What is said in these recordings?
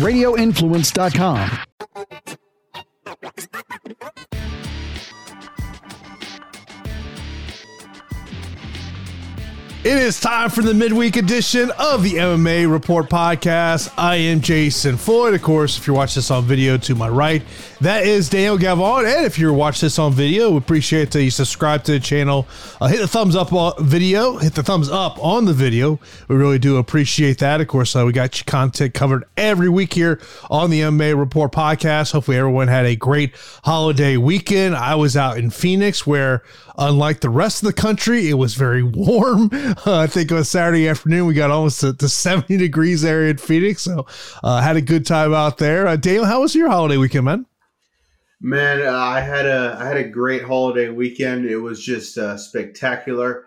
radioinfluence.com. It is time for the midweek edition of the MMA Report podcast. I am Jason Floyd. Of course, if you're watching this on video to my right, that is Daniel Galvan. And if you're watching this on video, we appreciate that you subscribe to the channel. Uh, hit the thumbs up video, hit the thumbs up on the video. We really do appreciate that. Of course, uh, we got your content covered every week here on the MMA Report podcast. Hopefully, everyone had a great holiday weekend. I was out in Phoenix where unlike the rest of the country, it was very warm. Uh, I think on Saturday afternoon, we got almost to, to 70 degrees area in Phoenix. So uh, had a good time out there. Uh, Daniel, how was your holiday weekend, man? Man, uh, I had a I had a great holiday weekend. It was just uh, spectacular.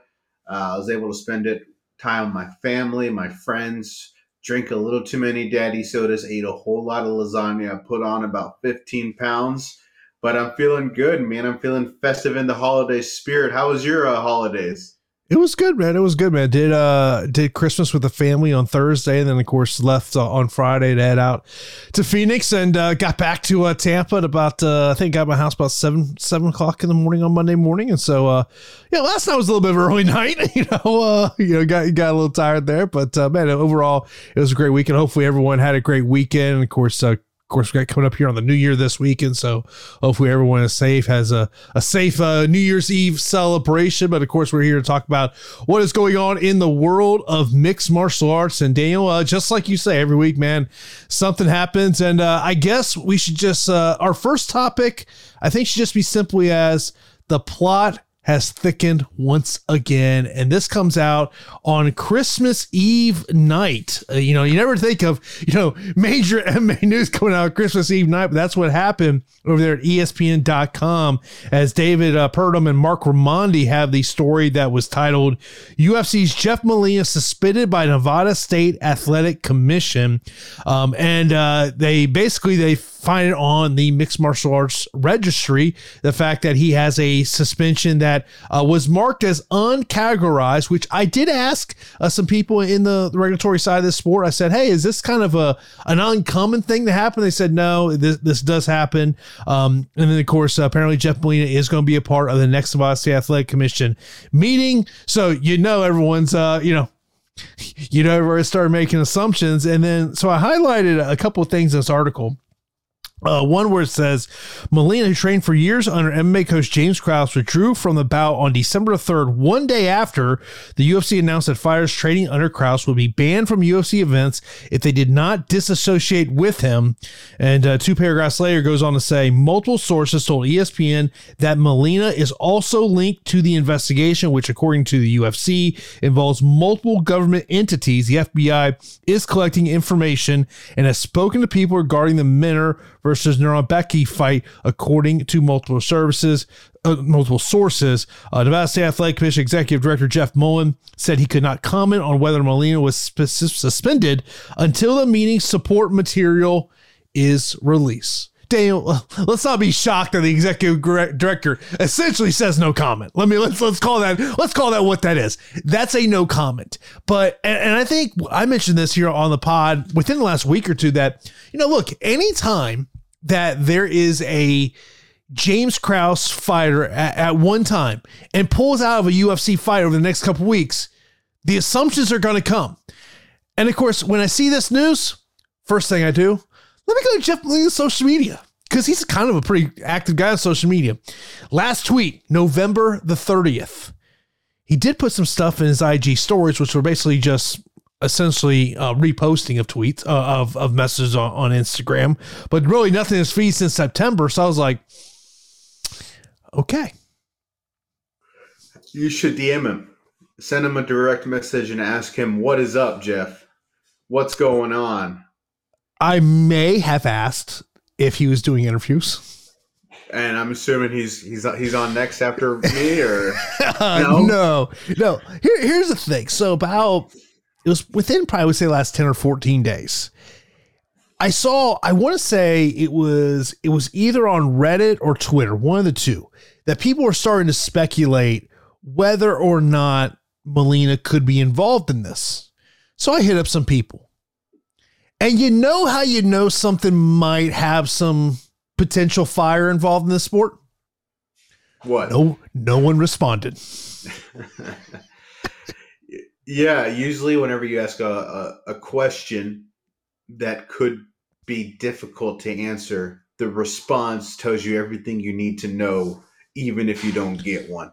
Uh, I was able to spend it time with my family, my friends, drink a little too many daddy sodas, ate a whole lot of lasagna, put on about 15 pounds. But I'm feeling good, man. I'm feeling festive in the holiday spirit. How was your uh, holidays? It was good, man. It was good, man. Did uh did Christmas with the family on Thursday, and then of course left uh, on Friday to head out to Phoenix, and uh, got back to uh, Tampa at about uh, I think got my house about seven seven o'clock in the morning on Monday morning, and so uh yeah, last night was a little bit of early night. You know, uh, you know, got got a little tired there, but uh, man, overall it was a great weekend. Hopefully everyone had a great weekend. Of course, uh, course, we got coming up here on the New Year this weekend, so hopefully everyone is safe, has a, a safe uh, New Year's Eve celebration. But of course, we're here to talk about what is going on in the world of mixed martial arts. And Daniel, uh, just like you say every week, man, something happens, and uh, I guess we should just uh, our first topic, I think, should just be simply as the plot has thickened once again. And this comes out on Christmas Eve night. Uh, you know, you never think of, you know, major MMA news coming out Christmas Eve night, but that's what happened over there at ESPN.com as David uh, Purdum and Marc Raimondi have the story that was titled UFC's Jeff Molina suspended by Nevada State Athletic Commission. Um, and uh, they basically, they find it on the mixed martial arts registry the fact that he has a suspension that uh, was marked as uncategorized which i did ask uh, some people in the, regulatory side of this sport i said hey is this kind of a an uncommon thing to happen they said no this, this does happen um, and then of course uh, apparently jeff molina is going to be a part of the next Nevada Athletic Commission meeting so you know everyone's uh, you know you know, everybody started making assumptions. And then, so I highlighted a couple of things in this article. Uh, one it says Molina, who trained for years under MMA coach James Krause, withdrew from the bout on December 3rd, one day after the UFC announced that fighters training under Krause would be banned from UFC events if they did not disassociate with him. And uh, two paragraphs later goes on to say multiple sources told ESPN that Molina is also linked to the investigation, which, according to the UFC, involves multiple government entities. The FBI is collecting information and has spoken to people regarding the Minner versus Becky fight, according to multiple services. Uh, multiple sources. Uh, Nevada State Athletic Commission Executive Director Jeff Mullen said he could not comment on whether Molina was sp- suspended until the meeting support material is released. Daniel, let's not be shocked that the executive director essentially says no comment. Let me let's let's call that let's call that what that is. That's a no comment. But and, and I think I mentioned this here on the pod within the last week or two that you know look anytime that there is a James Krause fighter at, at one time and pulls out of a UFC fight over the next couple weeks, the assumptions are going to come. And of course, when I see this news, first thing I do, let me go to Jeff Molina's social media because he's kind of a pretty active guy on social media. Last tweet, November the 30th. He did put some stuff in his IG stories, which were basically just essentially uh, reposting of tweets uh, of of messages on, on Instagram, but really nothing in his feed since September. So I was like, okay, you should DM him, send him a direct message, and ask him what is up, Jeff. What's going on? I may have asked if he was doing interviews. And I'm assuming he's he's he's on next after me, or no, no, no. Here, here's the thing. So about it was within probably I would say last 10 or 14 days. I saw, I want to say it was it was either on Reddit or Twitter, one of the two, that people were starting to speculate whether or not Molina could be involved in this. So I hit up some people. And you know how you know something might have some potential fire involved in the sport? What? No, no one responded. yeah, usually whenever you ask a, a, a question that could be difficult to answer, the response tells you everything you need to know, even if you don't get one.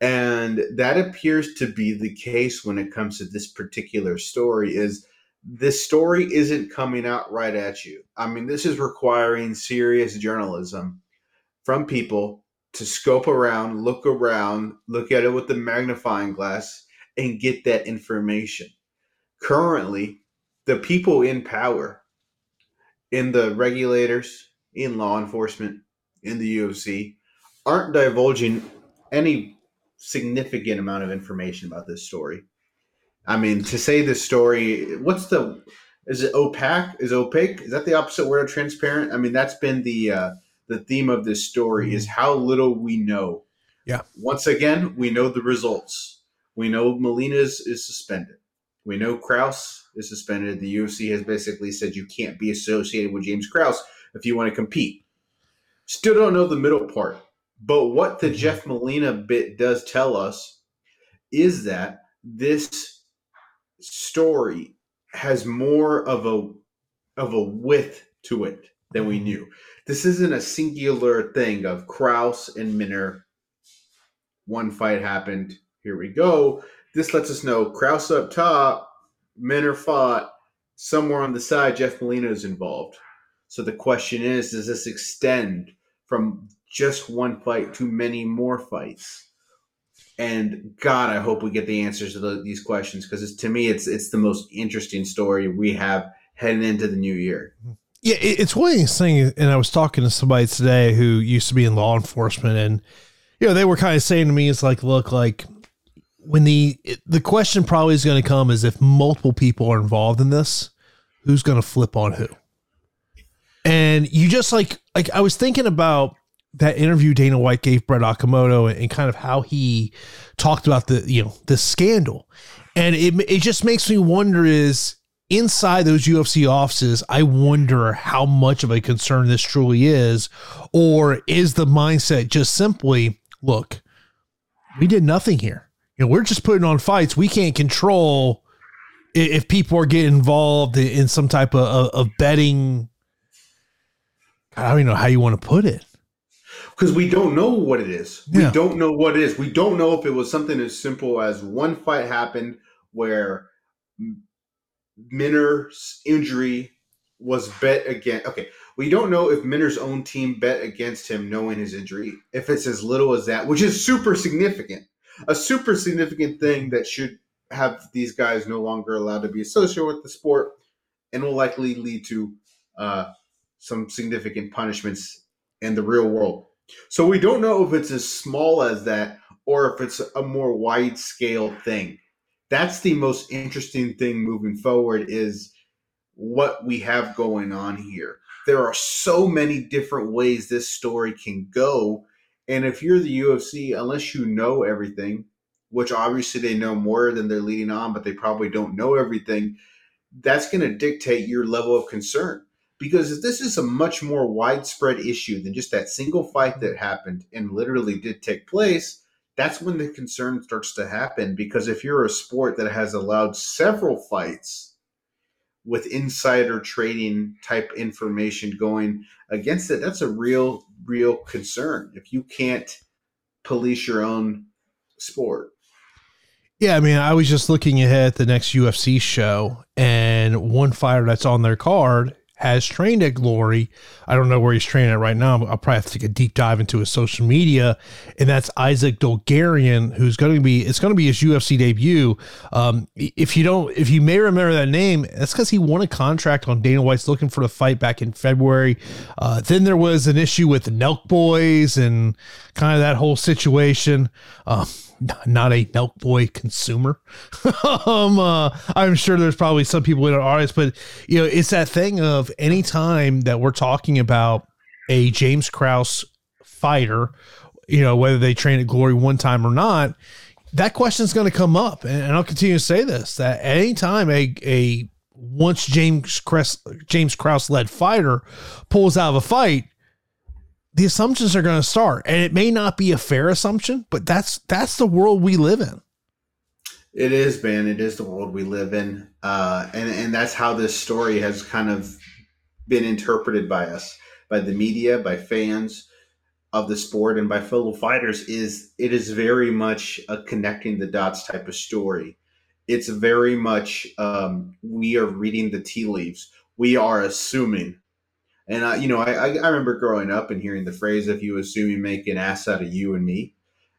And that appears to be the case when it comes to this particular story is this story isn't coming out right at you. I mean, this is requiring serious journalism from people to scope around, look around, look at it with the magnifying glass, and get that information. Currently, the people in power, in the regulators, in law enforcement, in the UFC, aren't divulging any significant amount of information about this story. I mean, to say this story, what's the is it opaque? Is opaque? Is that the opposite word of transparent? I mean, that's been the uh, the theme of this story is how little we know. Yeah. Once again, we know the results. We know Molina's is suspended. We know Krause is suspended. The UFC has basically said you can't be associated with James Krause if you want to compete. Still don't know the middle part. But what the mm-hmm. Jeff Molina bit does tell us is that this story has more of a of a width to it than we mm-hmm. knew. This isn't a singular thing of Krause and Minner. One fight happened. Here we go. This lets us know Krause up top, Minner fought. Somewhere on the side, Jeff Molina is involved. So the question is, does this extend from just one fight to many more fights? And God, I hope we get the answers to the, these questions because to me, it's it's the most interesting story we have heading into the new year. Yeah, it's one of these things. And I was talking to somebody today who used to be in law enforcement, and you know they were kind of saying to me, "It's like, look, like when the the question probably is going to come is if multiple people are involved in this, who's going to flip on who?" And you just like like I was thinking about that interview Dana White gave Brett Okamoto and, and kind of how he talked about the you know the scandal, and it it just makes me wonder is inside those UFC offices, I wonder how much of a concern this truly is, or is the mindset just simply look, we did nothing here. You know, we're just putting on fights. We can't control if people are getting involved in some type of, of betting. I don't even know how you want to put it because we don't know what it is. Yeah. We don't know what it is. We don't know if it was something as simple as one fight happened where Minner's injury was bet against. Okay, we don't know if Minner's own team bet against him knowing his injury. If it's as little as that, which is super significant, a super significant thing that should have these guys no longer allowed to be associated with the sport, and will likely lead to uh, some significant punishments in the real world. So we don't know if it's as small as that or if it's a more wide scale thing. That's the most interesting thing moving forward is what we have going on here. There are so many different ways this story can go. And if you're the UFC, unless you know everything, which obviously they know more than they're leading on, but they probably don't know everything, that's going to dictate your level of concern. Because this is a much more widespread issue than just that single fight that happened and literally did take place. That's when the concern starts to happen because if you're a sport that has allowed several fights with insider trading type information going against it that's a real real concern if you can't police your own sport. Yeah, I mean, I was just looking ahead at the next UFC show, and one fighter that's on their card has trained at Glory. I don't know where he's training at right now. I'll probably have to take a deep dive into his social media, and that's Isaac Dulgarian, who's going to be. It's going to be his UFC debut. Um, if you don't, if you may remember that name, that's because he won a contract on Dana White's looking for the fight back in February. Uh, then there was an issue with the Nelk Boys and kind of that whole situation. Uh, not a milk boy consumer. um, uh, I'm sure there's probably some people in our audience, but you know, it's that thing of anytime that we're talking about a James Krause fighter, you know, whether they train at Glory one time or not, that question is going to come up. And, I'll continue to say this that anytime a, a once James Kress, James Krause led fighter pulls out of a fight, the assumptions are going to start, and it may not be a fair assumption, but that's that's the world we live in. It is, man. It is the world we live in, uh, and and that's how this story has kind of been interpreted by us, by the media, by fans of the sport, and by fellow fighters. Is it is very much a connecting the dots type of story. It's very much um, we are reading the tea leaves. We are assuming, and I, you know, I, I remember growing up and hearing the phrase, "If you assume, you make an ass out of you and me."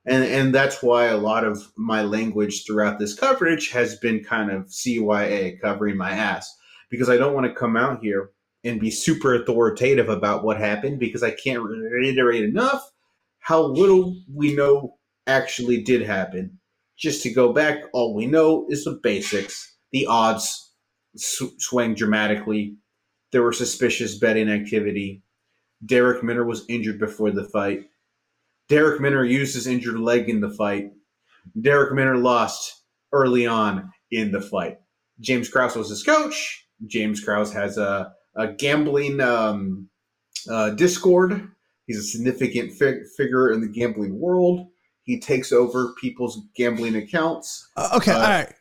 and and that's why a lot of my language throughout this coverage has been kind of CYA covering my ass because I don't want to come out here and be super authoritative about what happened because I can't reiterate enough how little we know actually did happen. Just to go back, all we know is the basics. The odds sw- swing dramatically. There were suspicious betting activity. Darrick Minner was injured before the fight Darrick Minner used his injured leg in the fight. Darrick Minner lost early on in the fight. James Krause was his coach. James Krause has a, a gambling um, uh, discord. He's a significant fig- figure in the gambling world. He takes over people's gambling accounts. Uh, okay, uh, all right.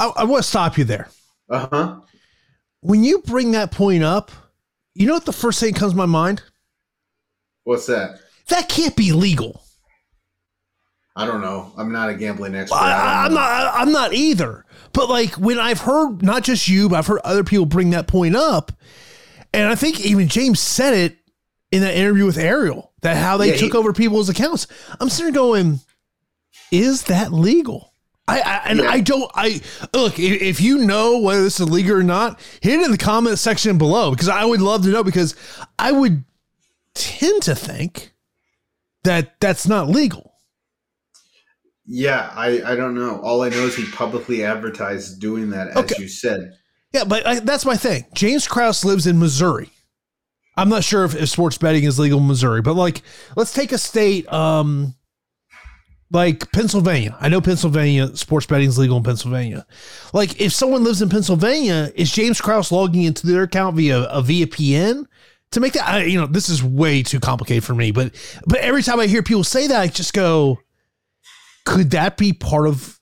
I, I want to stop you there. Uh huh. When you bring that point up, you know what the first thing comes to my mind? What's that? That can't be legal. I don't know. I'm not a gambling expert. I, am not. I'm not either. But like when I've heard not just you, but I've heard other people bring that point up, and I think even James said it in that interview with Ariel that how they yeah, took he, over people's accounts. I'm sitting going, is that legal? I, I and yeah. I don't. I look if you know whether this is legal or not, hit it in the comment section below because I would love to know because I would tend to think that that's not legal. Yeah, I, I don't know. All I know is he publicly advertised doing that, as okay. you said. Yeah, but I, that's my thing. James Krause lives in Missouri. I'm not sure if, if, sports betting is legal in Missouri, but like, let's take a state, um, like Pennsylvania. I know Pennsylvania sports betting is legal in Pennsylvania. Like, if someone lives in Pennsylvania, is James Krause logging into their account via uh, a VPN? to make that I, you know this is way too complicated for me but but every time i hear people say that i just go could that be part of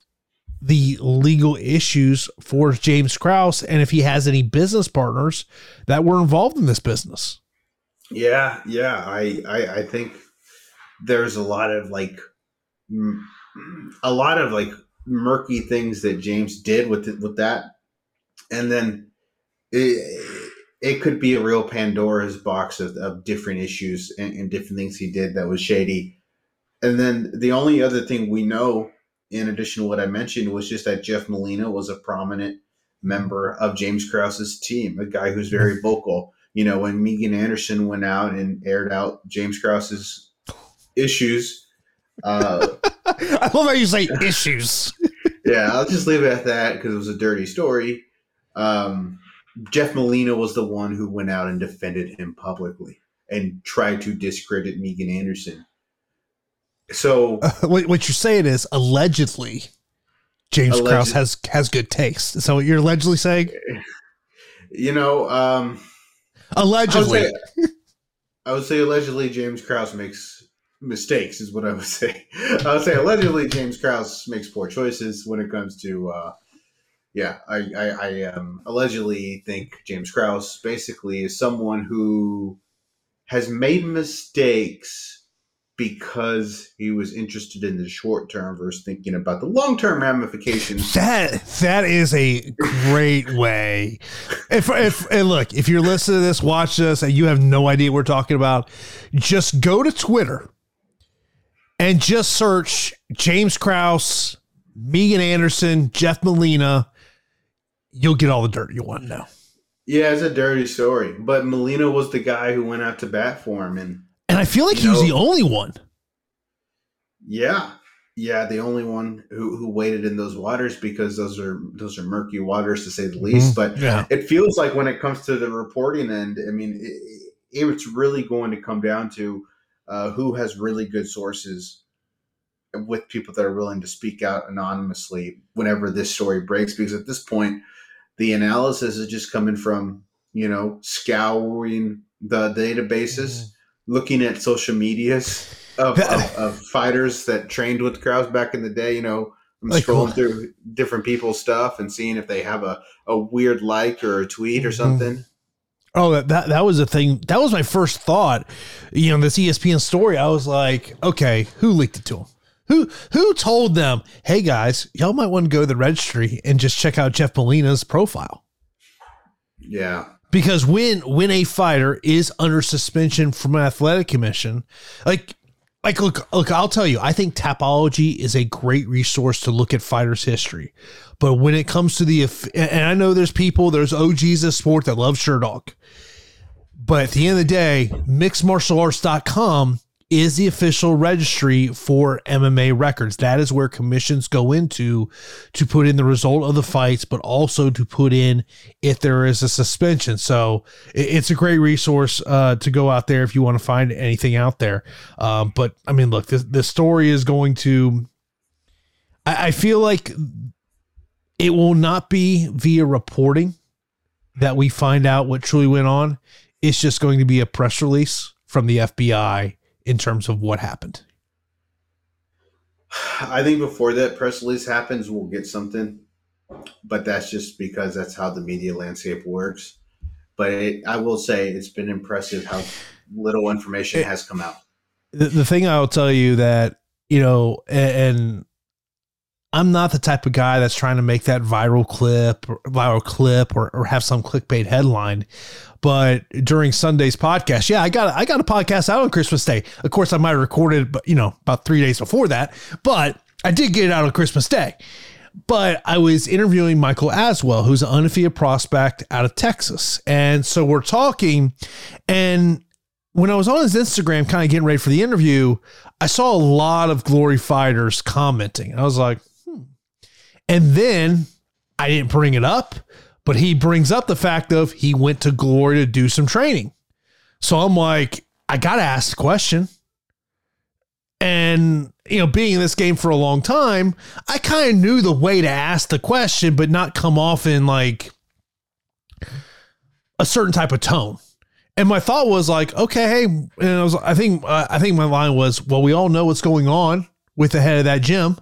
the legal issues for james krause and if he has any business partners that were involved in this business yeah yeah i i, I think there's a lot of like a lot of like murky things that james did with it, with that and then it, it could be a real Pandora's box of, of different issues and, and, different things he did that was shady. And then the only other thing we know, in addition to what I mentioned, was just that Jeff Molina was a prominent member of James Krause's team, a guy who's very mm-hmm. vocal. You know, when Megan Anderson went out and aired out James Krause's issues. Uh, I love how you say issues. yeah, I'll just leave it at that because it was a dirty story. Um, Jeff Molina was the one who went out and defended him publicly and tried to discredit Megan Anderson. So uh, what, you're saying is allegedly James alleged, Krause has has good taste. Is that what you're allegedly saying? You know, um, allegedly. I would, say, I would say allegedly James Krause makes mistakes is what I would say. I would say allegedly James Krause makes poor choices when it comes to uh, yeah, I, I, I um, allegedly think James Krause basically is someone who has made mistakes because he was interested in the short term versus thinking about the long term ramifications. That that is a great way. If if and look, if you're listening to this, watch this, and you have no idea what we're talking about, just go to Twitter and just search James Krause, Megan Anderson, Jeff Molina you'll get all the dirt you want to know. Yeah, it's a dirty story. But Molina was the guy who went out to bat for him, and and I feel like he know, was the only one. Yeah, yeah, the only one who, who waded in those waters because those are those are murky waters to say the least. Mm-hmm. But yeah. it feels like when it comes to the reporting end, I mean, it, it's really going to come down to uh, who has really good sources with people that are willing to speak out anonymously whenever this story breaks. Because at this point, the analysis is just coming from you know scouring the databases, mm-hmm. looking at social medias of, of, of, fighters that trained with Krause back in the day. You know, I'm like, scrolling through different people's stuff and seeing if they have a, a weird like or a tweet or mm-hmm. something. Oh, that, that that was a thing. That was my first thought. You know, this ESPN story. I was like, okay, who leaked it to him? Who who told them, hey guys, y'all might want to go to the registry and just check out Jeff Molina's profile? Yeah. Because when when a fighter is under suspension from an athletic commission, like like look look, I'll tell you, I think Tapology is a great resource to look at fighters' history. But when it comes to the and I know there's people, there's OGs of sport that love Sherdog. But at the end of the day, mixedmartialarts.com is the official registry for MMA records. That is where commissions go into to put in the result of the fights, but also to put in if there is a suspension. So it's a great resource uh, to go out there if you want to find anything out there. Um, but I mean, look, the story is going to. I, I feel like it will not be via reporting that we find out what truly went on. It's just going to be a press release from the FBI in terms of what happened? I think before that press release happens, we'll get something, but that's just because that's how the media landscape works. But it, I will say it's been impressive how little information it, has come out. The, the thing I will tell you that you know, and, and I'm not the type of guy that's trying to make that viral clip or viral clip or, or have some clickbait headline. But during Sunday's podcast, yeah, I got I got a podcast out on Christmas Day. Of course, I might have recorded, but you know, about three days before that. But I did get it out on Christmas Day. But I was interviewing Michael Aswell, who's an undefeated prospect out of Texas, and so we're talking. And when I was on his Instagram, kind of getting ready for the interview, I saw a lot of Glory fighters commenting. I was like, hmm. And then I didn't bring it up but he brings up the fact of he went to Glory to do some training. So I'm like, I got to ask the question. And, you know, being in this game for a long time, I kind of knew the way to ask the question, but not come off in like a certain type of tone. And my thought was like, okay, hey, and I was, I think, uh, I think my line was, well, we all know what's going on with the head of that gym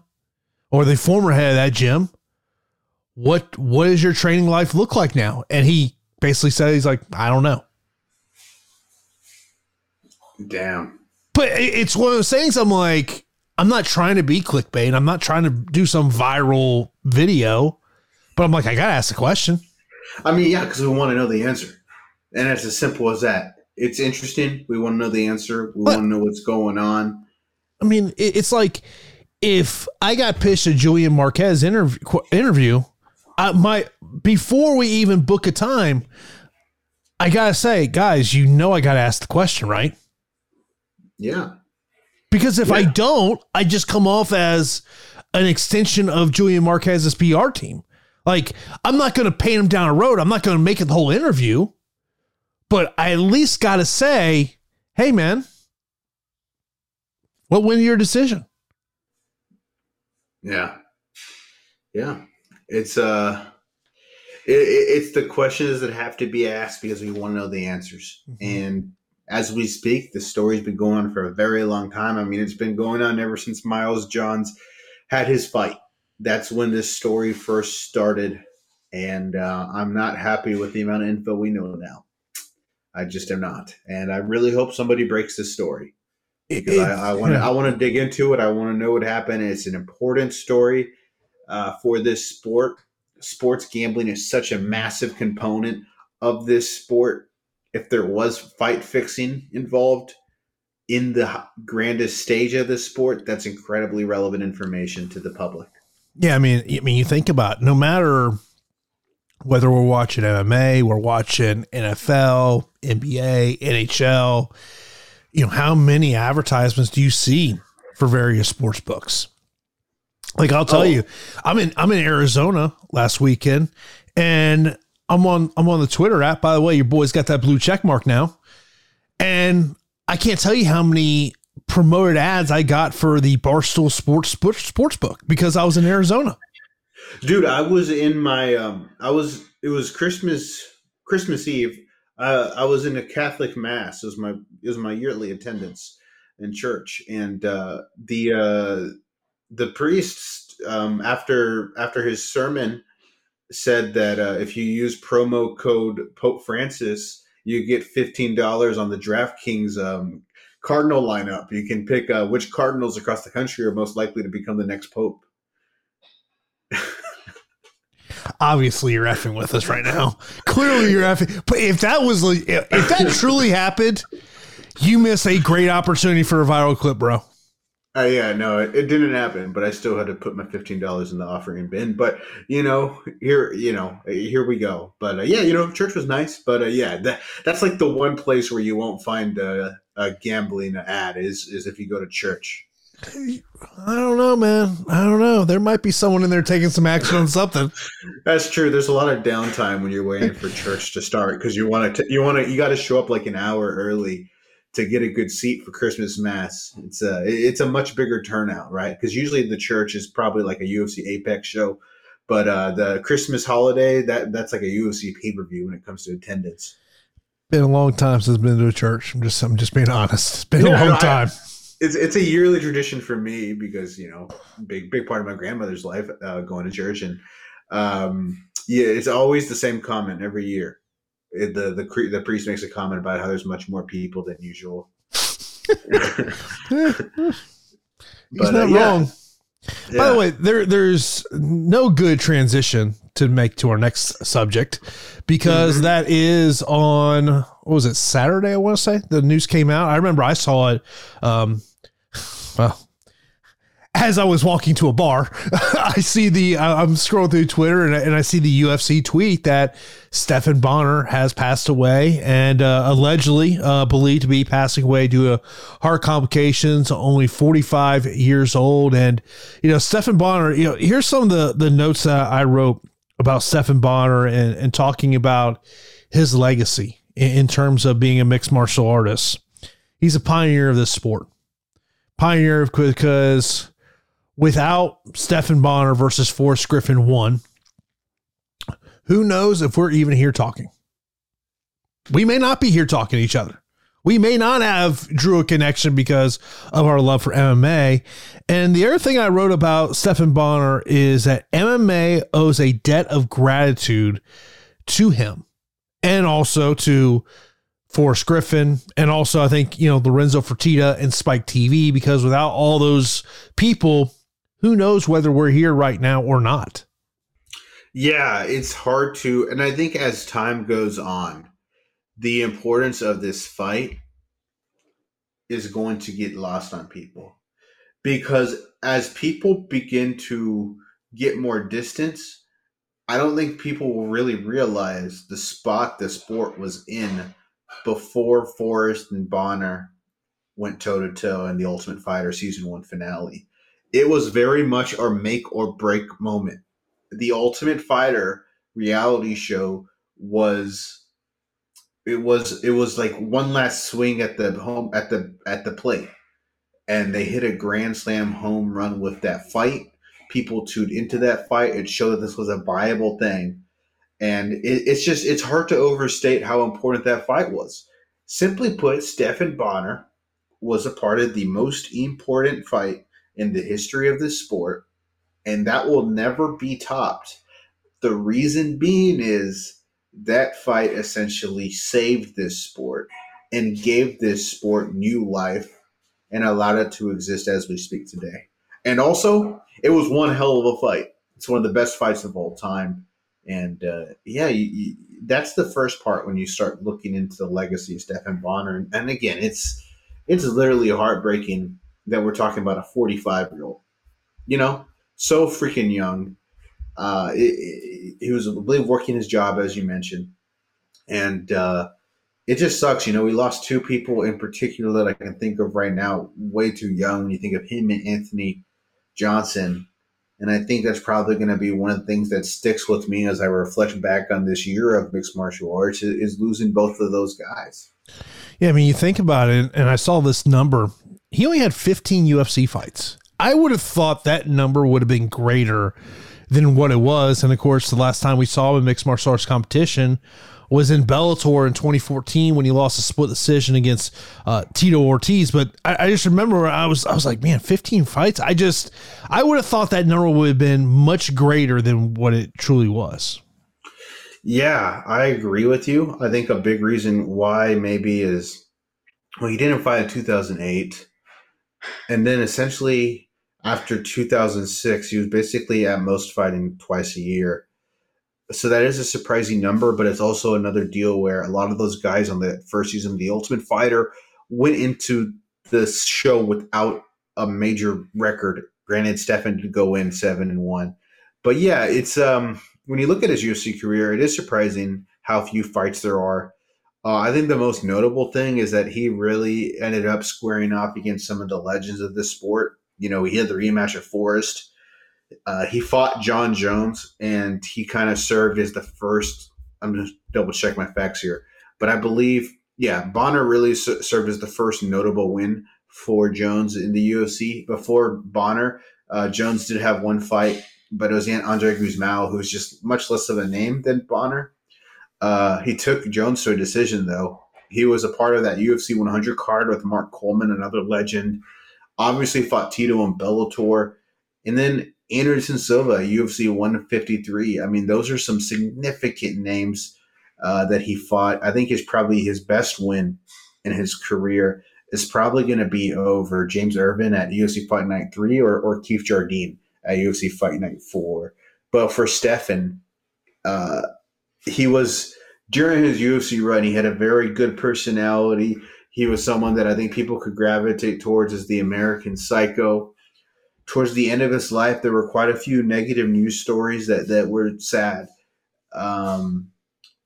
or the former head of that gym what what does your training life look like now? And he basically said he's like, I don't know. Damn. But it's one of those things I'm like, I'm not trying to be clickbait. I'm not trying to do some viral video, but I'm like, I gotta ask the question. I mean, yeah, because we want to know the answer. And it's as simple as that. It's interesting. We want to know the answer. We want to know what's going on. I mean, it's like if I got pitched a Julian Marquez interview, interview I, my before we even book a time, I gotta say, guys, you know I gotta ask the question, right? Yeah. Because if yeah. I don't, I just come off as an extension of Julian Marquez's PR team. Like, I'm not going to paint him down a road. I'm not going to make it the whole interview, but I at least got to say, hey, man, what went your decision? Yeah. Yeah it's uh it, it's the questions that have to be asked because we want to know the answers. Mm-hmm. and as we speak the story's been going on for a very long time. I mean it's been going on ever since miles johns had his fight. That's when this story first started. And uh, i'm not happy with the amount of info we know now. I just am not. And i really hope somebody breaks this story. Because I want to I want to dig into it. I want to know what happened. It's an important story uh, for this sport. Sports gambling is such a massive component of this sport. If there was fight fixing involved in the grandest stage of this sport, that's incredibly relevant information to the public. Yeah, I mean, I mean, you think about no matter whether we're watching MMA, we're watching NFL, NBA, NHL, you know, how many advertisements do you see for various sports books? Like I'll tell oh. you, I'm in I'm in Arizona last weekend, and I'm on I'm on the Twitter app. By the way, your boy's got that blue check mark now, and I can't tell you how many promoted ads I got for the Barstool Sports Sports Book because I was in Arizona. Dude, I was in my um I was it was Christmas Christmas Eve. Uh, I was in a Catholic mass. as my it was my yearly attendance in church, and uh, the uh, the priest um, after after his sermon said that uh, if you use promo code Pope Francis, you get fifteen dollars on the DraftKings um, Cardinal lineup. You can pick uh, which Cardinals across the country are most likely to become the next Pope. Obviously, you're effing with us right now. Clearly, you're effing. But if that was if that truly happened, you miss a great opportunity for a viral clip, bro. Uh, yeah, no, it, it, didn't happen, but I still had to put my fifteen dollars in the offering bin. But you know, here, you know, here we go. But uh, yeah, you know, church was nice, but uh, yeah, that that's like the one place where you won't find a, a gambling ad is is if you go to church. I don't know, man. I don't know. There might be someone in there taking some action on something. That's true. There's a lot of downtime when you're waiting for church to start because you want to. You want to. You got to show up like an hour early to get a good seat for Christmas mass. It's a it's a much bigger turnout, right? Because usually the church is probably like a UFC Apex show, but uh, the Christmas holiday that that's like a UFC pay per view when it comes to attendance. Been a long time since I've been to a church. I'm just I'm just being honest. It's been yeah, a long time. It's it's a yearly tradition for me because you know big big part of my grandmother's life uh, going to church and um, yeah it's always the same comment every year it, the the the priest makes a comment about how there's much more people than usual. He's but, not uh, yeah. wrong. Yeah. By the way, there there's no good transition to make to our next subject because mm-hmm. that is on what was it Saturday? I want to say the news came out. I remember I saw it. Um, well, as I was walking to a bar, I see the I'm scrolling through Twitter and, and I see the UFC tweet that Stephan Bonnar has passed away and uh, allegedly uh, believed to be passing away due to heart complications, only 45 years old. And you know, Stephan Bonnar. you know, here's some of the the notes that I wrote about Stephan Bonnar and, and talking about his legacy in, in terms of being a mixed martial artist. He's a pioneer of this sport. Pioneer of because without Stephan Bonnar versus Forrest Griffin one, who knows if we're even here talking? We may not be here talking to each other. We may not have drew a connection because of our love for MMA. And the other thing I wrote about Stephan Bonnar is that MMA owes a debt of gratitude to him and also to Forrest Griffin, and also I think you know Lorenzo Fertitta and Spike TV because without all those people, who knows whether we're here right now or not? Yeah, it's hard to, and I think as time goes on, the importance of this fight is going to get lost on people because as people begin to get more distance, I don't think people will really realize the spot the sport was in before Forrest and Bonnar went toe to toe in the Ultimate Fighter season one finale it was very much our make or break moment. The Ultimate Fighter reality show was it was it was like one last swing at the home at the at the plate. And they hit a grand slam home run with that fight. People tuned into that fight. It showed that this was a viable thing. And it, it's just it's hard to overstate how important that fight was. Simply put stefan bonnar was a part of the most important fight in the history of this sport, and that will never be topped. The reason being is that fight essentially saved this sport and gave this sport new life and allowed it to exist as we speak today. And also, it was one hell of a fight. It's one of the best fights of all time. And uh, yeah, you, you, that's the first part when you start looking into the legacy of Stephan Bonnar. And, and again, it's it's literally heartbreaking that we're talking about a 45 year old. You know, so freaking young. Uh, he was, I believe, working his job as you mentioned, and uh, it just sucks. You know, we lost two people in particular that I can think of right now, way too young. When you think of him and Anthony Johnson, and I think that's probably going to be one of the things that sticks with me as I reflect back on this year of mixed martial arts is losing both of those guys. Yeah, I mean, you think about it, and I saw this number he only had 15 UFC fights. I would have thought that number would have been greater than what it was. And of course, the last time we saw him in mixed martial arts competition was in Bellator in 2014 when he lost a split decision against uh, Tito Ortiz. But I, I, just remember I was I was like, man, 15 fights. I just I would have thought that number would have been much greater than what it truly was. Yeah, I agree with you. I think a big reason why maybe is well, he didn't fight in 2008, and then essentially after 2006, he was basically at most fighting twice a year so that is a surprising number, but it's also another deal where a lot of those guys on the first season of The Ultimate Fighter went into the show without a major record. Granted, Stefan did go in seven and one, but yeah, it's um when you look at his UFC career, it is surprising how few fights there are. Uh, I think the most notable thing is that he really ended up squaring off against some of the legends of the sport. You know, he had the rematch at Forrest uh, he fought Jon Jones, and he kind of served as the first. I'm going to double check my facts here, but I believe, yeah, Bonnar really served as the first notable win for Jones in the UFC. Before Bonnar, uh, Jones did have one fight, but it was Andre Gusmão, who's just much less of a name than Bonnar. Uh, he took Jones to a decision, though. He was a part of that UFC 100 card with Mark Coleman, another legend. Obviously, fought Tito in Bellator. And then Anderson Silva, UFC 153. I mean, those are some significant names uh, that he fought. I think is probably his best win in his career is probably going to be over James Irvin at UFC Fight Night 3 or, or Keith Jardine at UFC Fight Night 4. But for Stefan, uh, he was during his UFC run, he had a very good personality. He was someone that I think people could gravitate towards as the American psycho towards the end of his life, there were quite a few negative news stories that, that were sad. Um,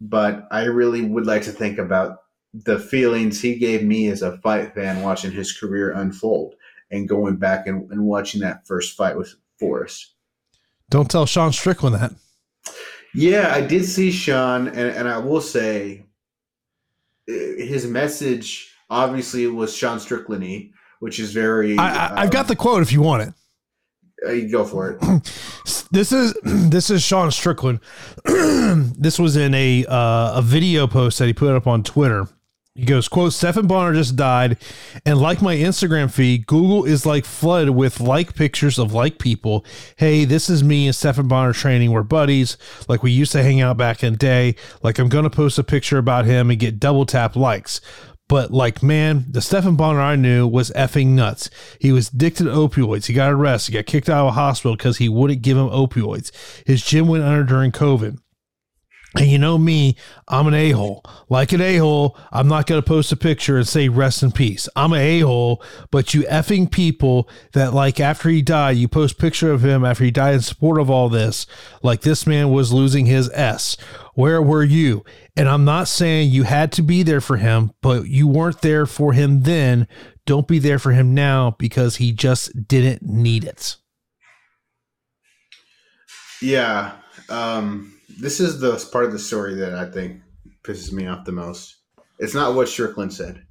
but I really would like to think about the feelings he gave me as a fight fan watching his career unfold and going back and, and watching that first fight with Forrest. Don't tell Sean Strickland that. Yeah, I did see Sean, and, and I will say his message obviously was Sean Strickland which is very. I, have got um, the quote if you want it. Uh, you go for it. This is this is Sean Strickland. this was in a uh, a video post that he put up on Twitter. He goes, quote, Stephan Bonnar just died, and like my Instagram feed, Google is like flooded with like pictures of like people. Hey, this is me and Stephan Bonnar training. We're buddies. Like we used to hang out back in the day. Like I'm gonna post a picture about him and get double tap likes. But like, man, the Stephan Bonnar I knew was effing nuts. He was addicted to opioids. He got arrested, He got kicked out of a hospital because he wouldn't give him opioids. His gym went under during COVID. And you know me, I'm an a hole. Like an a hole, I'm not going to post a picture and say rest in peace. I'm an a hole, but you effing people that, like, after he died, you post picture of him after he died in support of all this, like this man was losing his S. Where were you? And I'm not saying you had to be there for him, but you weren't there for him then. Don't be there for him now because he just didn't need it. Yeah. Um, this is the part of the story that I think pisses me off the most. It's not what Strickland said.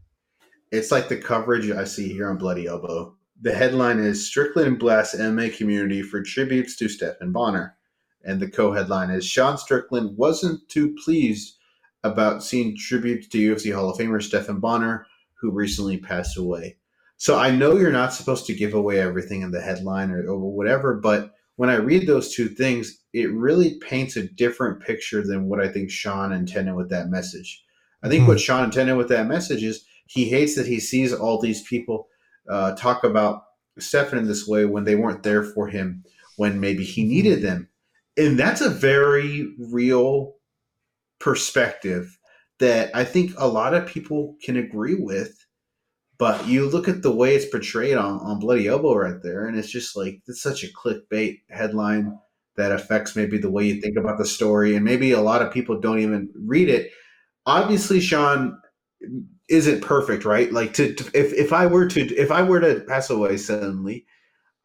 It's like the coverage I see here on Bloody Elbow. The headline is Strickland blasts MMA community for tributes to Stephan Bonnar. And the co headline is Sean Strickland wasn't too pleased about seeing tributes to UFC Hall of Famer Stephan Bonnar, who recently passed away. So I know you're not supposed to give away everything in the headline or, or whatever, but when I read those two things, it really paints a different picture than what I think Sean intended with that message. I think mm-hmm. what Sean intended with that message is he hates that he sees all these people uh, talk about Stephan in this way when they weren't there for him when maybe he hmm. needed them. And that's a very real perspective that I think a lot of people can agree with. But you look at the way it's portrayed on, on Bloody Elbow right there, and it's just like it's such a clickbait headline that affects maybe the way you think about the story, and maybe a lot of people don't even read it. Obviously, Sean isn't perfect, right? Like to, to if if I were to if I were to pass away suddenly,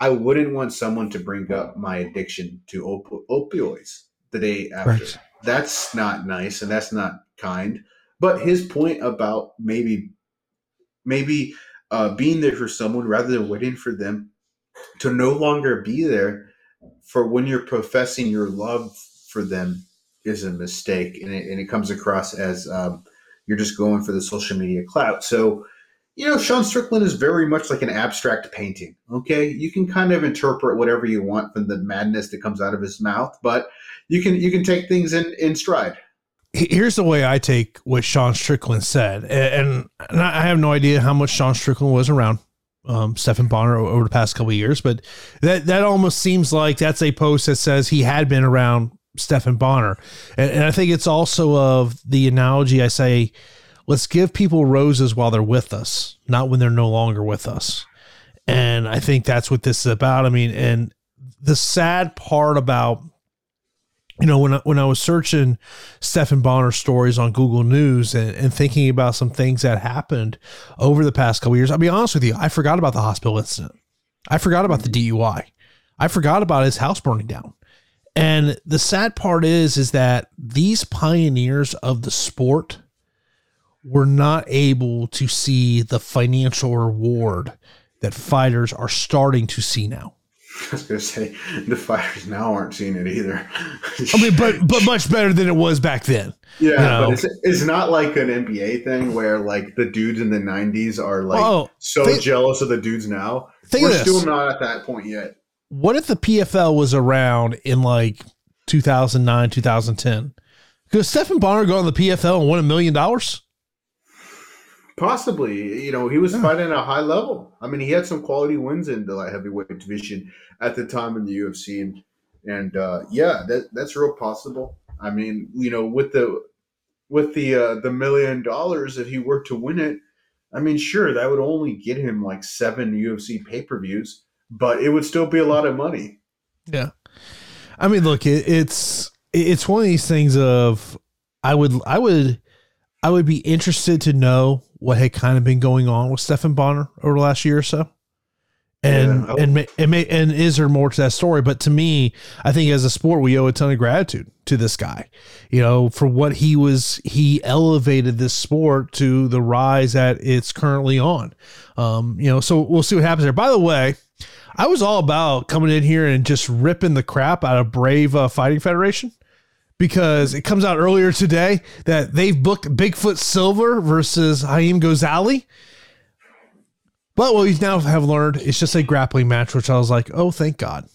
I wouldn't want someone to bring up my addiction to op- opioids the day after. Right. That's not nice and that's not kind. But his point about maybe maybe uh, being there for someone rather than waiting for them to no longer be there for when you're professing your love for them is a mistake, and it, and it comes across as um, you're just going for the social media clout. So, you know, Sean Strickland is very much like an abstract painting. Okay, you can kind of interpret whatever you want from the madness that comes out of his mouth, but you can you can take things in in stride. Here's the way I take what Sean Strickland said, and, and I have no idea how much Sean Strickland was around um, Stephan Bonnar over the past couple years, but that that almost seems like that's a post that says he had been around Stephan Bonnar, and, and I think it's also of the analogy I say, let's give people roses while they're with us, not when they're no longer with us, and I think that's what this is about. I mean, and the sad part about you know, when I, when I was searching Stephan Bonnar stories on Google News and, and, thinking about some things that happened over the past couple years, I'll be honest with you, I forgot about the hospital incident. I forgot about the mm-hmm. DUI. I forgot about his house burning down. And the sad part is, is that these pioneers of the sport were not able to see the financial reward that fighters are starting to see now. I was gonna say the fighters now aren't seeing it either. I mean, but but much better than it was back then. Yeah, you know? but it's, it's not like an NBA thing where like the dudes in the '90s are like oh, so think, jealous of the dudes now. Think We're still not at that point yet. What if the PFL was around in like 2009, 2010? Could Stephan Bonnar go on the PFL and win a million dollars? Possibly, you know, he was yeah. fighting at a high level. I mean, he had some quality wins in the light heavyweight division at the time in the UFC, and and uh, yeah, that that's real possible. I mean, you know, with the with the uh, the million dollars, if he were to win it, I mean, sure, that would only get him like seven UFC pay per views, but it would still be a lot of money. Yeah, I mean, look, it, it's it's one of these things of I would I would I would be interested to know what had kind of been going on with Stephan Bonnar over the last year or so. And yeah, and and may, and is there more to that story? But to me, I think as a sport, we owe a ton of gratitude to this guy. You know, for what he was, he elevated this sport to the rise that it's currently on. Um, you know, so we'll see what happens there. By the way, I was all about coming in here and just ripping the crap out of Brave uh, Fighting Federation because it comes out earlier today that they've booked Bigfoot Silva versus Haim Gozali. But what we now have learned it's just a grappling match, which I was like, oh, thank God.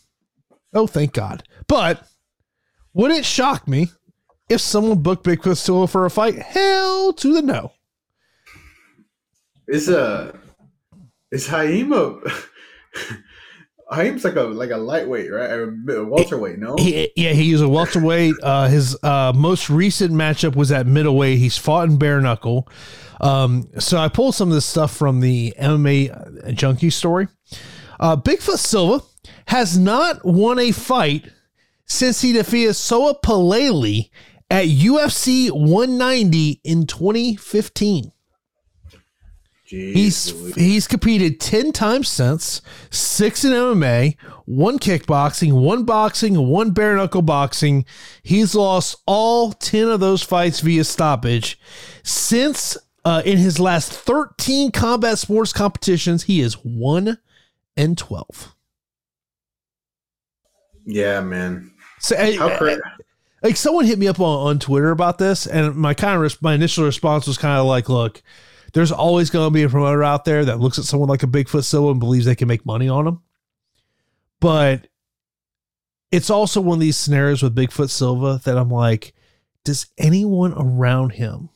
Oh, thank God. But would it shock me if someone booked Bigfoot Silva for a fight? Hell to the no. Is uh is Haim a Haim's like a like a lightweight, right? A welterweight, no? He, yeah, he's a welterweight. Uh, his uh, most recent matchup was at middleweight. He's fought in bare knuckle. Um, so I pulled some of this stuff from the MMA Junkie story. Uh, Bigfoot Silva has not won a fight since he defeated Soa Palelei at UFC 190 in 2015. Jeez, he's he's competed ten times since six in MMA, one kickboxing, one boxing, one bare knuckle boxing. He's lost all ten of those fights via stoppage. Since uh, in his last thirteen combat sports competitions, he is one and twelve. Yeah, man. So, How like someone hit me up on, on Twitter about this, and my kind of my initial response was kind of like, "Look." There's always going to be a promoter out there that looks at someone like a Bigfoot Silva and believes they can make money on them. But it's also one of these scenarios with Bigfoot Silva that I'm like, does anyone around him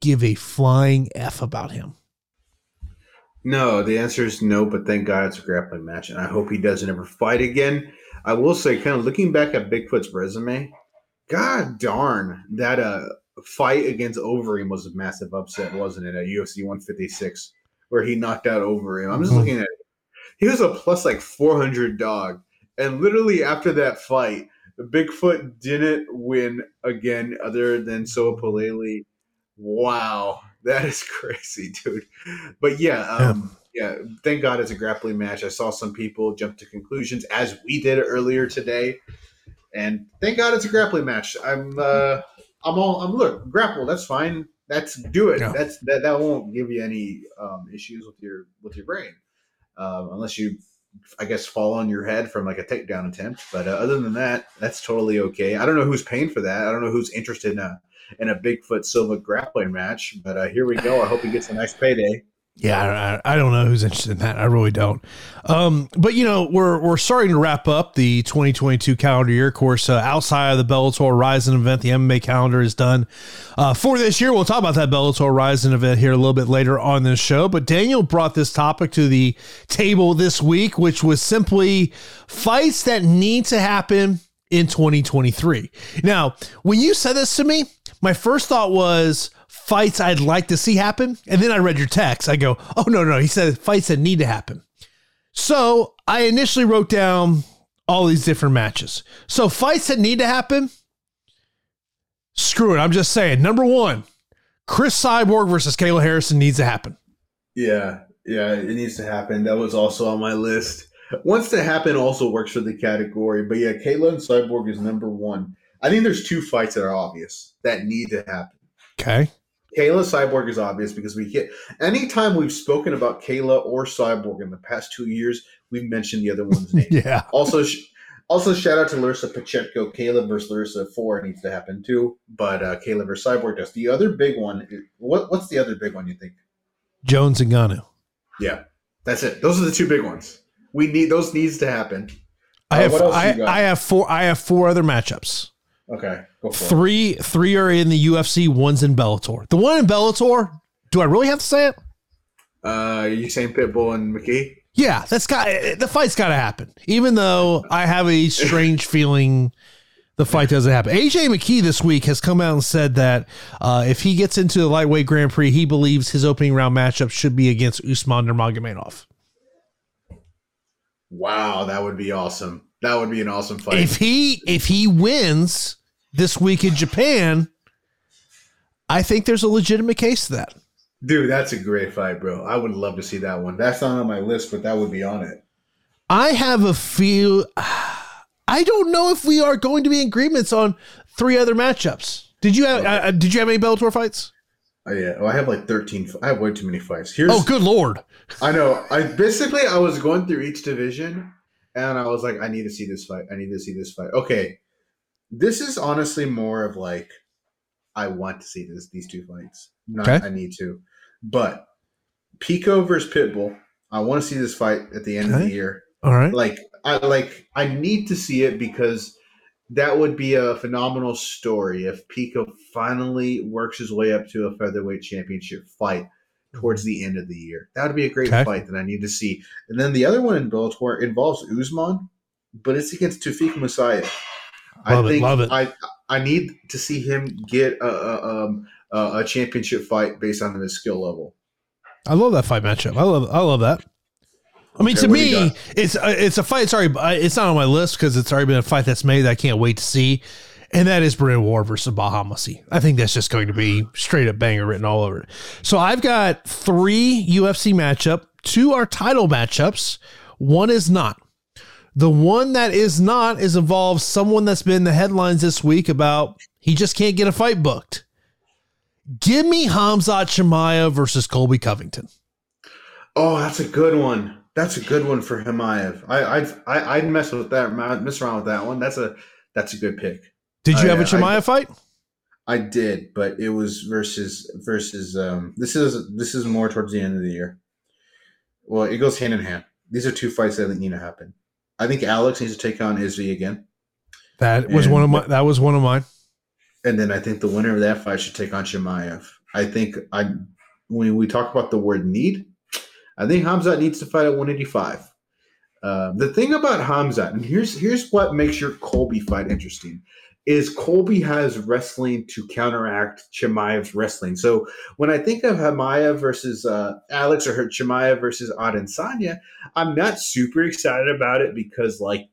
give a flying F about him? No, the answer is no, but thank God it's a grappling match, and I hope he doesn't ever fight again. I will say, kind of looking back at Bigfoot's resume, God darn, that uh fight against Overeem was a massive upset, wasn't it? At UFC 156, where he knocked out Overeem. I'm just mm-hmm. looking at it. He was a plus like 400 dog. And literally after that fight, Bigfoot didn't win again other than Soa Palelei. Wow. That is crazy, dude. But yeah, um, yeah. yeah, thank God it's a grappling match. I saw some people jump to conclusions as we did earlier today. And thank God it's a grappling match. I'm uh I'm all I'm look grapple. That's fine. That's do it. Yeah. That's that that won't give you any um, issues with your with your brain, um, unless you I guess, fall on your head from like a takedown attempt. But uh, other than that, that's totally okay. I don't know who's paying for that. I don't know who's interested in a in a Bigfoot Silva grappling match. But uh, here we go. I hope he gets a nice payday. Yeah, I, I, don't know who's interested in that. I really don't. Um, but you know, we're we're starting to wrap up the 2022 calendar year. Of course, uh, outside of the Bellator Rising event, the MMA calendar is done uh, for this year. We'll talk about that Bellator Rising event here a little bit later on this show. But Daniel brought this topic to the table this week, which was simply fights that need to happen in 2023. Now, when you said this to me, my first thought was fights I'd like to see happen. And then I read your text. I go, oh, no, no. He said fights that need to happen. So I initially wrote down all these different matches. So fights that need to happen, screw it. I'm just saying. Number one, Cris Cyborg versus Kayla Harrison needs to happen. Yeah, yeah, it needs to happen. That was also on my list. Wants to happen also works for the category, but yeah, Kayla and Cyborg is number one. I think there's two fights that are obvious that need to happen. Okay. Kayla Cyborg is obvious because we get anytime we've spoken about Kayla or Cyborg in the past two years, we've mentioned the other one's name. yeah. Also, also shout out to Larissa Pacheco. Kayla versus Larissa four needs to happen too, but uh, Kayla versus Cyborg does. The other big one, what what's the other big one you think? Jones and Ngannou. Yeah, that's it. Those are the two big ones. We need those needs to happen. I uh, have I, I have four I have four other matchups. Okay. Three it. three are in the UFC, one's in Bellator. The one in Bellator, do I really have to say it? Uh you saying Pitbull and McKee? Yeah, that's got the fight's gotta happen. Even though I have a strange feeling the fight doesn't happen. AJ McKee this week has come out and said that uh, if he gets into the lightweight Grand Prix, he believes his opening round matchup should be against Usman Nurmagomedov. Wow, that would be awesome. That would be an awesome fight. If he if he wins, this week in Japan, I think there's a legitimate case to that. Dude, that's a great fight, bro. I would love to see that one. That's not on my list, but that would be on it. I have a feel. I don't know if we are going to be in agreements on three other matchups. Did you have? Okay. Uh, did you have any Bellator fights? Oh yeah, well, I have like thirteen. I have way too many fights. Here's. Oh, good lord! I know. I basically I was going through each division, and I was like, I need to see this fight. I need to see this fight. Okay, this is honestly more of like I want to see this these two fights. Not okay. I need to. But Pico versus Pitbull. I want to see this fight at the end okay. of the year. All right. Like I like I need to see it because that would be a phenomenal story if Pico finally works his way up to a featherweight championship fight towards mm-hmm. the end of the year. That would be a great okay. fight that I need to see. And then the other one in Bellator involves Usman, but it's against Tofiq Musayev. Love I think it, love it. I I need to see him get a, a, um, a championship fight based on his skill level. I love that fight matchup. I love I love that. I mean, okay, to me, it's uh, it's a fight. Sorry, it's not on my list because it's already been a fight that's made that I can't wait to see, and that is Brennan Ward versus Homasi. I think that's just going to be straight up banger written all over it. So I've got three UFC matchup. Two are title matchups. One is not. The one that is not is involves someone that's been in the headlines this week about he just can't get a fight booked. Give me Khamzat Chimaev versus Colby Covington. Oh, that's a good one. That's a good one for Chimaev. I I'd, I, I'd mess with that. Mess around with that one. That's a that's a good pick. Did you I, have a Chimaev I, fight? I did, but it was versus versus. Um, this is this is more towards the end of the year. Well, it goes hand in hand. These are two fights that need to happen. I think Alex needs to take on Izzy again. That was and, one of my. That was one of mine. And then I think the winner of that fight should take on Chimaev. I think I when we talk about the word need, I think Khamzat needs to fight at 185. Uh, the thing about Khamzat, and here's here's what makes your Colby fight interesting is Colby has wrestling to counteract Chimaev's wrestling. So when I think of Chimaev versus uh, Alex or her Chimaev versus Adesanya, I'm not super excited about it because like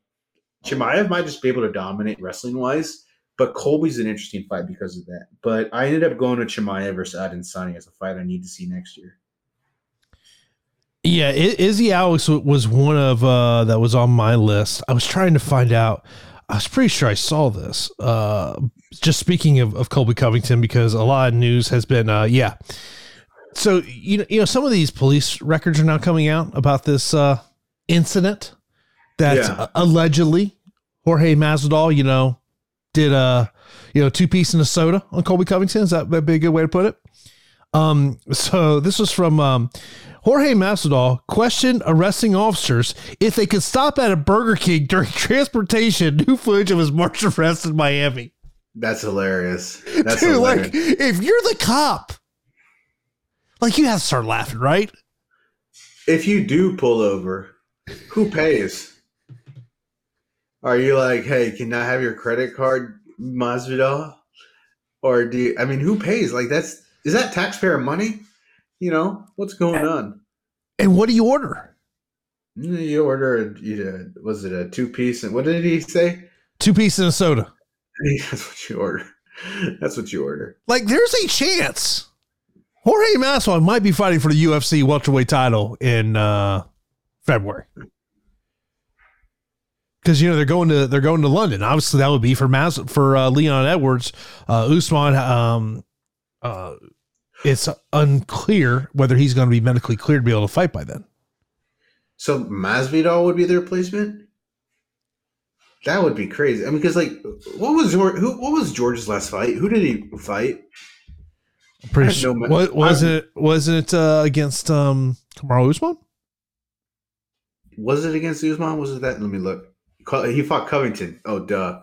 Chimaev might just be able to dominate wrestling wise, but Colby's an interesting fight because of that. But I ended up going to Chimaev versus Adesanya as a fight I need to see next year. Yeah, Izzy Alex was one of uh, that was on my list. I was trying to find out I was pretty sure I saw this. Uh, just speaking of, of Colby Covington, because a lot of news has been, uh, yeah. So you know, you know, some of these police records are now coming out about this uh, incident that Yeah. uh, allegedly Jorge Masvidal, you know, did a you know two piece in a soda on Colby Covington. Is that would be a good way to put it? Um, so this was from um, Jorge Masvidal questioned arresting officers if they could stop at a Burger King during transportation. New footage of his March arrest in Miami. That's hilarious. That's Dude, hilarious. like if you're the cop, like you have to start laughing, right? if you do pull over, who pays? Are you like, hey, can I have your credit card, Masvidal? Or do you, I mean, who pays? Like, that's is that taxpayer money? You know what's going on? And what do you order? You order, a, you, was it a two piece? And what did he say? Two pieces and a soda. That's what you order. That's what you order. Like there's a chance Jorge Masvidal might be fighting for the UFC welterweight title in uh, February. Because you know they're going to they're going to London. Obviously, that would be for Mas for uh, Leon Edwards. Uh, Usman, um, uh, it's unclear whether he's going to be medically cleared to be able to fight by then. So Masvidal would be the replacement. That would be crazy. I mean, because like, what was George, who? What was George's last fight? Who did he fight? I'm pretty sure. no what was I'm- it? Was it uh, against um, Kamaru Usman? Was it against Usman? Was it that? Let me look. He fought Covington. Oh, duh.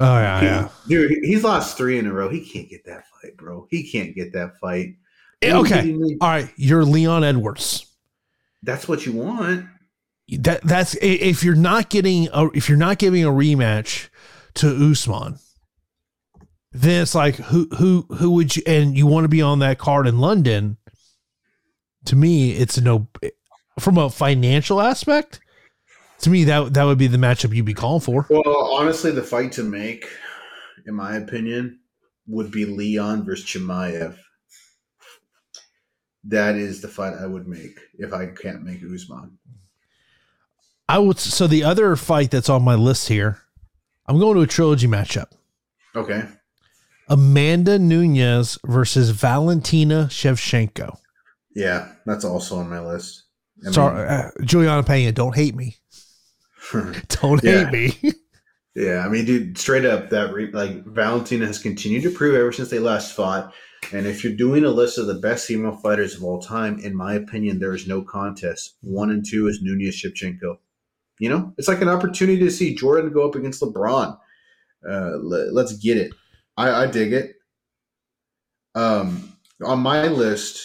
Oh yeah, He- yeah. Dude, he's lost three in a row. He can't get that bro. He can't get that fight. Eh, Okay, do you need? all right. You're Leon Edwards. That's what you want. that that's if you're not getting a, if you're not giving a rematch to Usman, then it's like who who who would you and you want to be on that card in London? To me, it's no from a financial aspect. To me, that that would be the matchup you'd be calling for. Well, honestly, the fight to make, in my opinion, would be Leon versus Chimaev. That is the fight I would make if I can't make Usman. I would so the other fight that's on my list here, I'm going to a trilogy matchup. Okay. Amanda Nunes versus Valentina Shevchenko. Yeah, that's also on my list. I mean- Sorry, uh, Julianna Pena, don't hate me. Don't Yeah. hate me. Yeah, I mean, dude, straight up, that re- like Valentina has continued to prove ever since they last fought. And if you're doing a list of the best female fighters of all time, in my opinion, there is no contest. One and two is Nunes Shevchenko. You know, it's like an opportunity to see Jordan go up against LeBron. Uh, le- let's get it. I, I dig it. Um, on my list,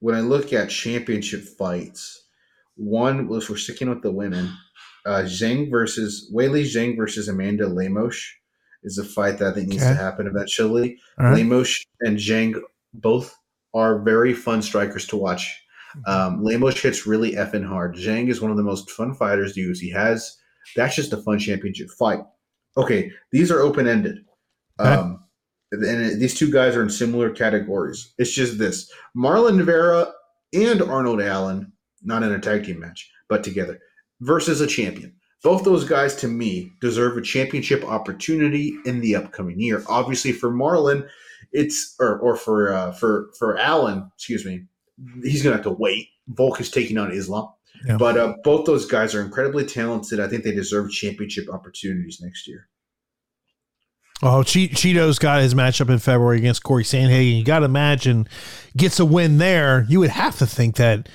when I look at championship fights, one was we're sticking with the women uh, Zhang versus Weili Zhang versus Amanda Lemos is a fight that I think needs Okay. to happen eventually. All right. Lemos and Zhang both are very fun strikers to watch. Um, Lemos hits really effing hard. Zhang is one of the most fun fighters the UFC has. That's just a fun championship fight. Okay, these are open ended. Okay. Um, and these two guys are in similar categories. It's just this Marlon Vera and Arnold Allen, not in a tag team match, but together versus a champion. Both those guys, to me, deserve a championship opportunity in the upcoming year. Obviously, for Marlon, it's or or for uh, for for Allen, excuse me, he's gonna have to wait. Volk is taking on Islam, Yeah. but uh, both those guys are incredibly talented. I think they deserve championship opportunities next year. Oh, che- Chito's got his matchup in February against Corey Sandhagen. You got to imagine gets a win there. You would have to think that,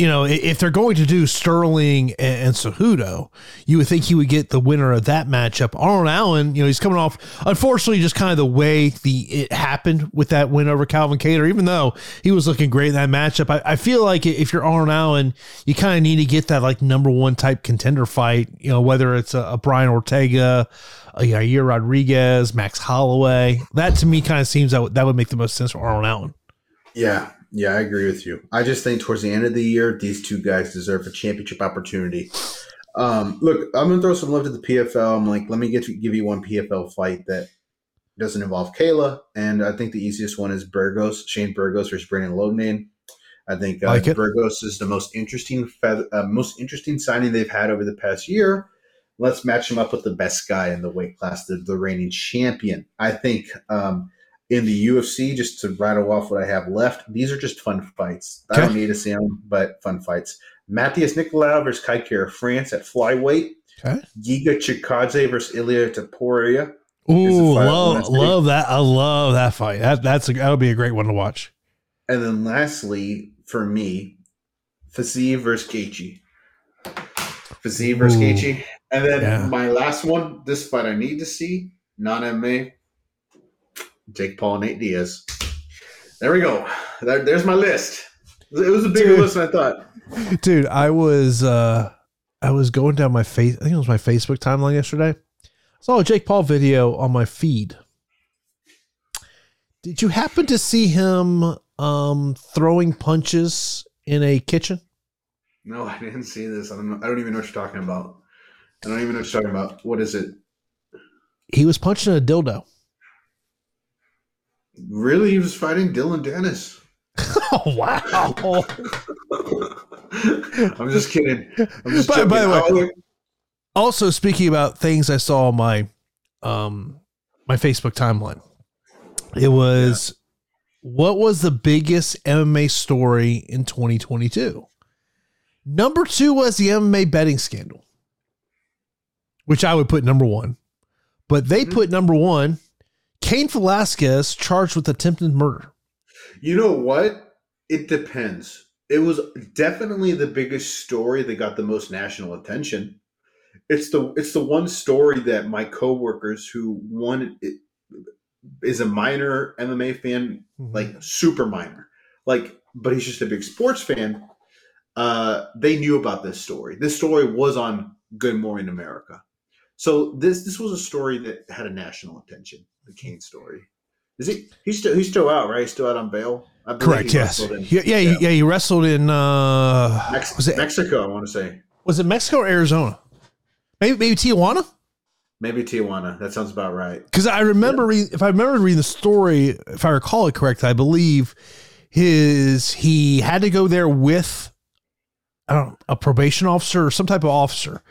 you know, if they're going to do Sterling and, and Cejudo, you would think he would get the winner of that matchup. Arnold Allen, you know, he's coming off, unfortunately, just kind of the way the it happened with that win over Calvin Kattar, even though he was looking great in that matchup. I, I feel like if you're Arnold Allen, you kind of need to get that like number one type contender fight, you know, whether it's a, a Brian Ortega, a Yair Rodriguez, Max Holloway. That to me kind of seems that would, that would make the most sense for Arnold Allen. Yeah, yeah, I agree with you. I just think towards the end of the year, these two guys deserve a championship opportunity. Um, look, I'm gonna throw some love to the PFL. I'm like, let me get to give you one PFL fight that doesn't involve Kayla, and I think the easiest one is Burgos, Shane Burgos versus Brendan Loughnane. I think uh, Like. Burgos is the most interesting, feather, uh, most interesting signing they've had over the past year. Let's match him up with the best guy in the weight class, the, the reigning champion. I think um, in the UFC, just to rattle off what I have left, these are just fun fights. I don't need to see them, but fun fights. Matheus Nicolau versus Kai Kara France at flyweight. Okay. Giga Chikadze versus Ilia Topuria. Ooh, love love that. I love that fight. That that's a, that would be a great one to watch. And then lastly, for me, Fiziev versus Gaethje. Fiziev versus. Gaethje. And then Yeah. my last one, this fight I need to see, non MMA, Jake Paul and Nate Diaz. There we go. There- there's my list. It was a bigger Dude. list than I thought. Dude, I was uh I was going down my face I think it was my Facebook timeline yesterday. I saw a Jake Paul video on my feed. Did you happen to see him um throwing punches in a kitchen? No, I didn't see this. I don't know. I don't even know what you're talking about. I don't even know what you're talking about. What is it? He was punching a dildo. Really? He was fighting Dillon Danis. Oh wow. I'm just kidding. I'm just By- by the way- Oh, also speaking about things I saw on my um my Facebook timeline. It was what was the biggest MMA story in 2022? Number 2 was the MMA betting scandal. Which I would put number 1. But they Mhm. put number 1 Cain Velasquez charged with attempted murder. You know what? It depends. It was definitely the biggest story that got the most national attention. It's the it's the one story that my coworkers who one is a minor MMA fan, like super minor, like but he's just a big sports fan. Uh, they knew about this story. This story was on Good Morning America. So this this was a story that had a national attention. The Cain story. Is he? He's still he's still out, right? He's still out on bail. Correct, yes. in- Yeah, yeah, yeah, he wrestled in uh Mex- was it Mexico, I want to say. was it Mexico or Arizona? Maybe maybe Tijuana? Maybe Tijuana. That sounds about right. Because I remember, reading, if I remember reading the story, if I recall it correct, I believe his he had to go there with I don't know, a probation officer or some type of officer,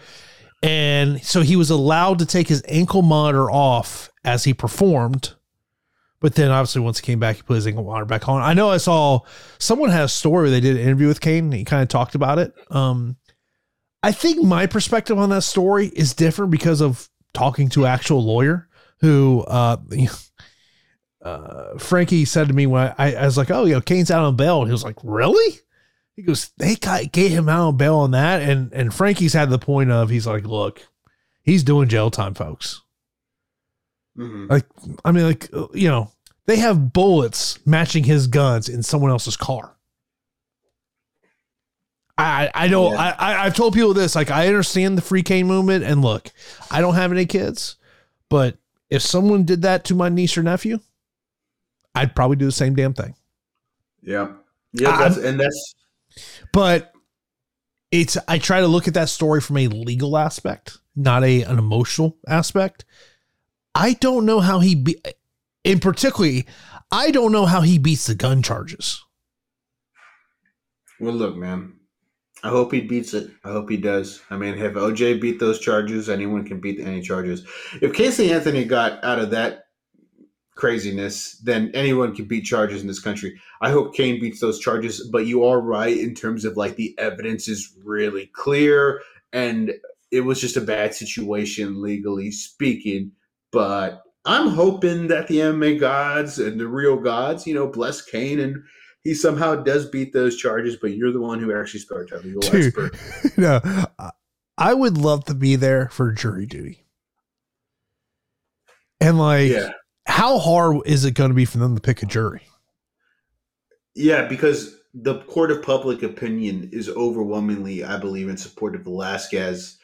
and so he was allowed to take his ankle monitor off as he performed. But then, obviously, once he came back, he put his monitor back on. I know I saw someone had a story they did an interview with Cain. He kind of talked about it. Um, I think my perspective on that story is different because of talking to actual lawyer who uh, uh Frankie said to me when I, I was like, Oh, you know, Cain's out on bail. And he was like, Really? He goes, They got get him out on bail on that. And and Frankie's had the point of he's like, Look, he's doing jail time, folks. Mhm. Like, I mean, like, uh, you know, they have bullets matching his guns in someone else's car. I I don't Yeah. I, I I've told people this like I understand the free Cain movement and look I don't have any kids but if someone did that to my niece or nephew I'd probably do the same damn thing Yeah. Yeah, that's, and that's but it's I try to look at that story from a legal aspect not a an emotional aspect I don't know how he be in particularly I don't know how he beats the gun charges well. Look, man. I hope he beats it. I hope he does. I mean, if OJ beat those charges, anyone can beat any charges. If Casey Anthony got out of that craziness, then anyone can beat charges in this country. I hope Cain beats those charges. But you are right in terms of like the evidence is really clear, and it was just a bad situation legally speaking. But I'm hoping that the MMA gods and the real gods, you know, bless Cain and he somehow does beat those charges. But you're the one who actually to a legal Dude. expert. no I- I would love to be there for jury duty and like Yeah, how hard is it going to be for them to pick a jury yeah, because the court of public opinion is overwhelmingly, I believe, in support of Velasquez.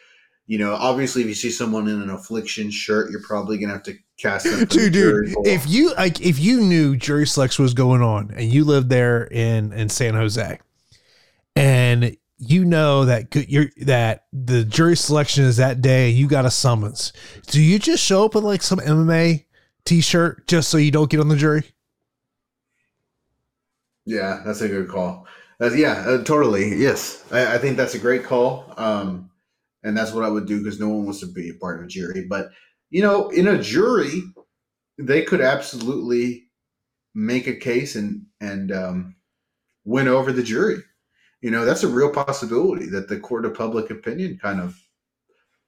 You know, obviously, if you see someone in an affliction shirt, you're probably gonna have to cast them. dude, dude, if you like, if you knew jury selection was going on and you lived there in in San Jose, and you know that you're that the jury selection is that day, and you got a summons. Do you just show up with like some MMA t-shirt just so you don't get on the jury? Yeah, that's a good call. That's, yeah, uh, totally. Yes, I, I think that's a great call. Um, and that's what I would do because no one wants to be a part of a jury. But you know, in a jury, they could absolutely make a case and and um, win over the jury. You know, that's a real possibility that the court of public opinion kind of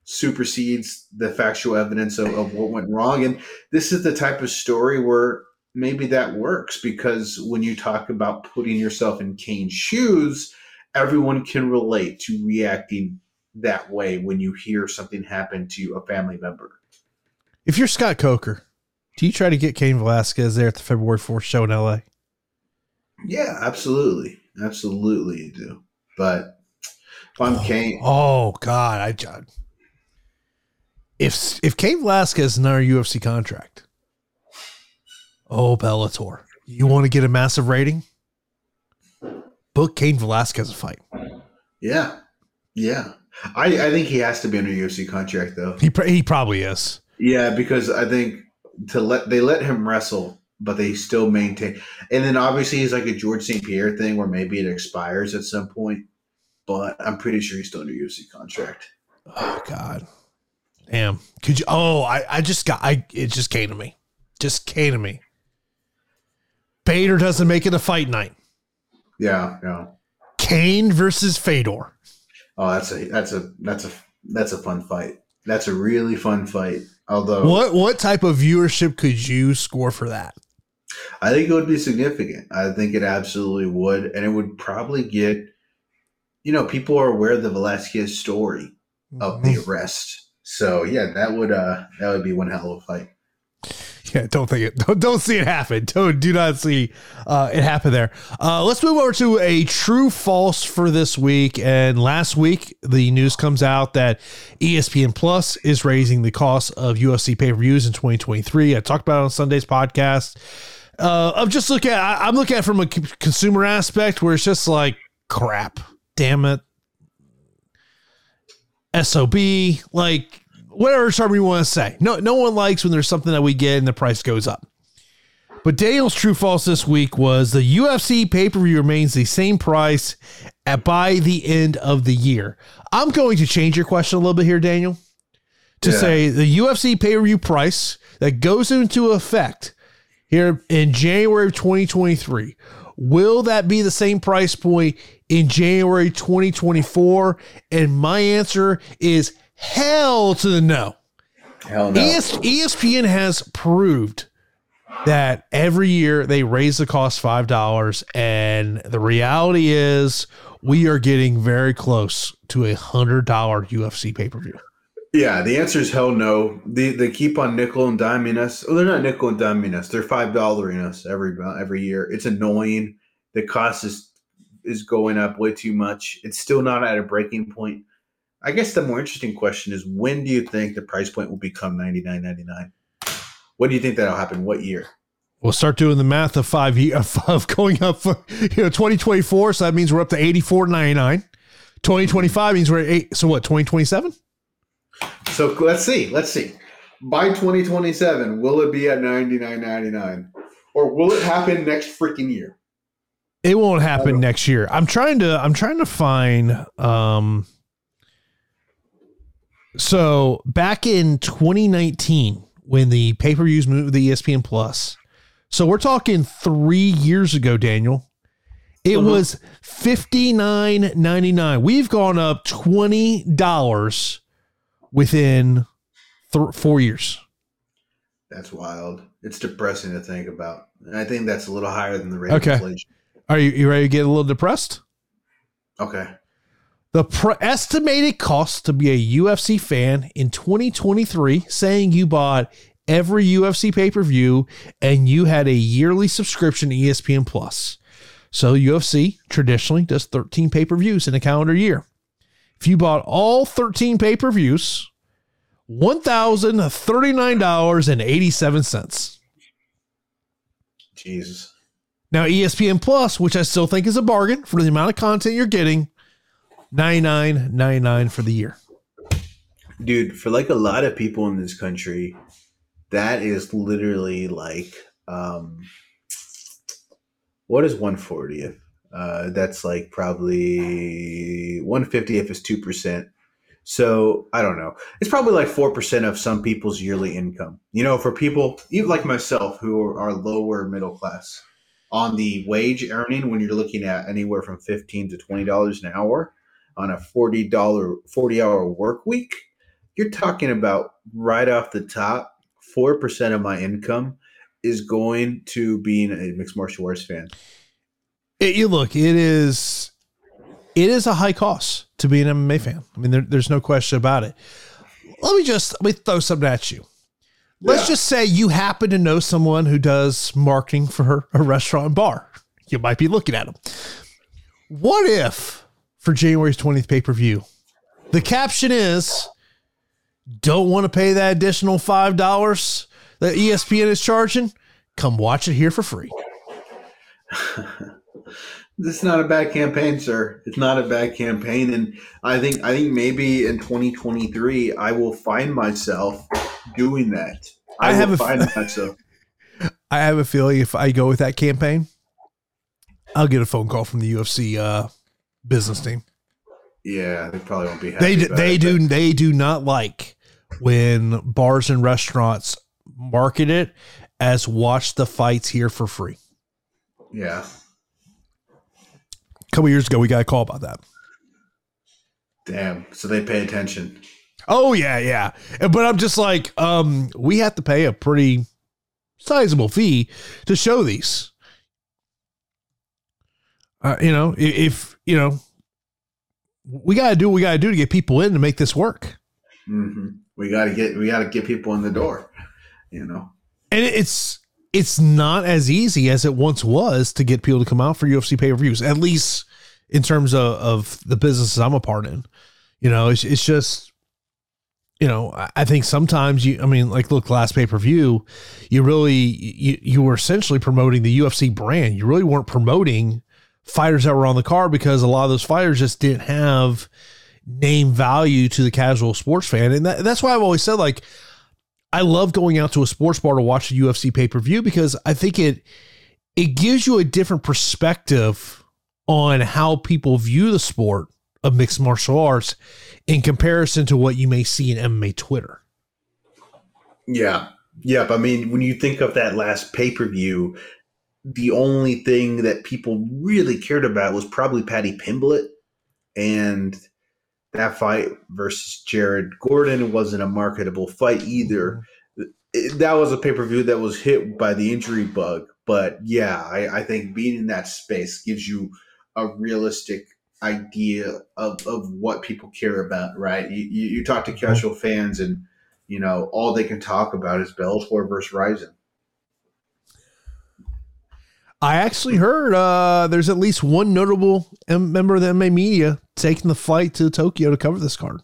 supersedes the factual evidence of, of what went wrong. And this is the type of story where maybe that works because when you talk about putting yourself in Cain's shoes, everyone can relate to reacting that way when you hear something happen to a family member. If you're Scott Coker, do you try to get Cain Velasquez there at the February 4th show in LA? Yeah, absolutely. Absolutely you do. But if I'm oh, Cain. Oh God, I if if Cain Velasquez is another UFC contract, oh Bellator, you want to get a massive rating? Book Cain Velasquez a fight. Yeah, yeah. I I think he has to be under UFC contract though. He he probably is. Yeah, because I think to let they let him wrestle, but they still maintain. And then obviously he's like a Georges St. Pierre thing where maybe it expires at some point. But I'm pretty sure he's still under UFC contract. Oh God. Damn. Could you oh I, I just got I it just came to me. Just came to me. Bader doesn't make it a fight night. Yeah, yeah. Cain versus Fedor. Oh, that's a that's a that's a that's a fun fight. That's a really fun fight. Although what what type of viewership could you score for that? I think it would be significant. I think it absolutely would, and it would probably get. You know, people are aware of the Velasquez story of the mm-hmm. arrest, so yeah, that would uh that would be one hell of a fight. Yeah, don't think it. Don't, don't see it happen. Don't do not see uh, it happen there. Uh, let's move over to a true false for this week. And last week, the news comes out that ESPN Plus is raising the cost of UFC pay per views in 2023. I talked about it on Sunday's podcast. Uh, I'm just looking at. I, I'm looking at from a consumer aspect where it's just like crap. Damn it. SOB like whatever term you want to say. No, no one likes when there's something that we get and the price goes up. But Daniel's true false this week was the UFC pay per view remains the same price at by the end of the year. I'm going to change your question a little bit here, Daniel, to yeah. say the UFC pay per view price that goes into effect here in January of 2023. Will that be the same price point in January 2024? And my answer is Hell to the no. Hell no. ES- ESPN has proved that every year they raise the cost five dollars, and the reality is we are getting very close to a hundred dollar UFC pay per view. Yeah, the answer is hell no. They they keep on nickel and diming us. Oh, they're not nickel and diming us. They're five dollaring us every every year. It's annoying. The cost is is going up way too much. It's still not at a breaking point. I guess the more interesting question is when do you think the price point will become ninety nine ninety nine? When do you think that'll happen? What year? We'll start doing the math of five of going up for you know 2024. So that means we're up to 84.99. 2025 means we're at eight. So what, 2027? So let's see. Let's see. By 2027, will it be at 99.99? Or will it happen next freaking year? It won't happen next year. I'm trying to I'm trying to find um so back in 2019, when the pay per views moved to the ESPN Plus, so we're talking three years ago, Daniel. It uh-huh. was fifty nine ninety nine. We've gone up twenty dollars within th- four years. That's wild. It's depressing to think about. And I think that's a little higher than the rate okay. of inflation. Are you, you ready to get a little depressed? Okay. The pre- estimated cost to be a UFC fan in 2023, saying you bought every UFC pay per view and you had a yearly subscription to ESPN Plus. So UFC traditionally does 13 pay per views in a calendar year. If you bought all 13 pay per views, $1,039.87. Jesus. Now, ESPN Plus, which I still think is a bargain for the amount of content you're getting, 99.99 for the year. Dude, for like a lot of people in this country, that is literally like um what is 140th? Uh that's like probably 150 if it's 2%. So I don't know. It's probably like four percent of some people's yearly income. You know, for people even like myself who are, lower middle class, on the wage earning when you're looking at anywhere from fifteen to twenty dollars an hour on a forty dollar forty hour work week, you're talking about right off the top, four percent of my income is going to being a mixed martial arts fan. It, you look, it is it is a high cost to be an MMA fan. I mean, there, there's no question about it. Let me just let me throw something at you. Let's yeah. just say you happen to know someone who does marketing for a restaurant and bar. You might be looking at them. What if for January's 20th pay per view, the caption is, don't want to pay that additional $5 that ESPN is charging? Come watch it here for free. this is not a bad campaign, sir. It's not a bad campaign, and I think I think maybe in 2023 I will find myself doing that. I, I have a find myself. I have a feeling if I go with that campaign, I'll get a phone call from the UFC uh, business team. Yeah, they probably won't be. they do, they it, do they do not like when bars and restaurants market it as watch the fights here for free. Yeah, a couple years ago, we got a call about that. Damn. So they pay attention. Oh yeah, yeah. But I'm just like, um, we have to pay a pretty sizable fee to show these. Uh, you know, if you know, we got to do what we got to do to get people in to make this work. Mm-hmm. We got to get we got to get people in the door. You know, and it's it's not as easy as it once was to get people to come out for UFC pay per views, at least in terms of, of the businesses I'm a part in. You know, it's, it's just, you know, I think sometimes you, I mean, like, look, last pay per view, you really, you, you were essentially promoting the UFC brand. You really weren't promoting fighters that were on the card because a lot of those fighters just didn't have name value to the casual sports fan. And that, that's why I've always said, like, I love going out to a sports bar to watch a UFC pay per view because I think it it gives you a different perspective on how people view the sport of mixed martial arts in comparison to what you may see in MMA Twitter. Yeah. Yep. I mean, when you think of that last pay per view, the only thing that people really cared about was probably Paddy Pimblett. And that fight versus Jared Gordon wasn't a marketable fight either. Mm-hmm. that was a pay per view that was hit by the injury bug. But yeah, I, I, think being in that space gives you a realistic idea of, of what people care about, right? You, you, you talk to mm-hmm. casual fans, and you know all they can talk about is Bellator versus Rizin. I actually heard uh, there's at least one notable member of the MMA media taking the flight to Tokyo to cover this card.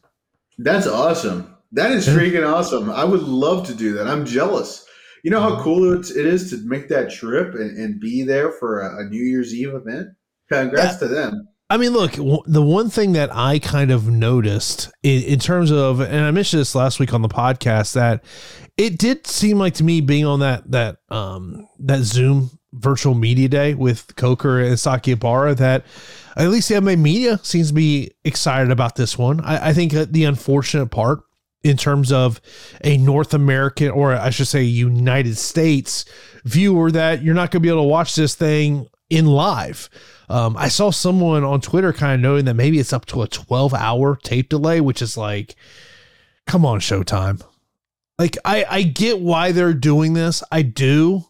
That's awesome. That is freaking awesome. I would love to do that. I'm jealous. You know how mm-hmm. cool it is to make that trip and, and be there for a, a, New Year's Eve event? Congrats yeah. to them. I mean, look, the one thing that I kind of noticed in, in, terms of, and I mentioned this last week on the podcast, that it did seem like to me being on that that um that Zoom virtual media day with Coker and Sakakibara that at least the MMA media seems to be excited about this one. I, I think the unfortunate part in terms of a North American or I should say United States viewer that you're not going to be able to watch this thing in live. Um, I saw someone on Twitter kind of noting that maybe it's up to a 12 hour tape delay, which is like, come on, Showtime. Like, I, I get why they're doing this. I do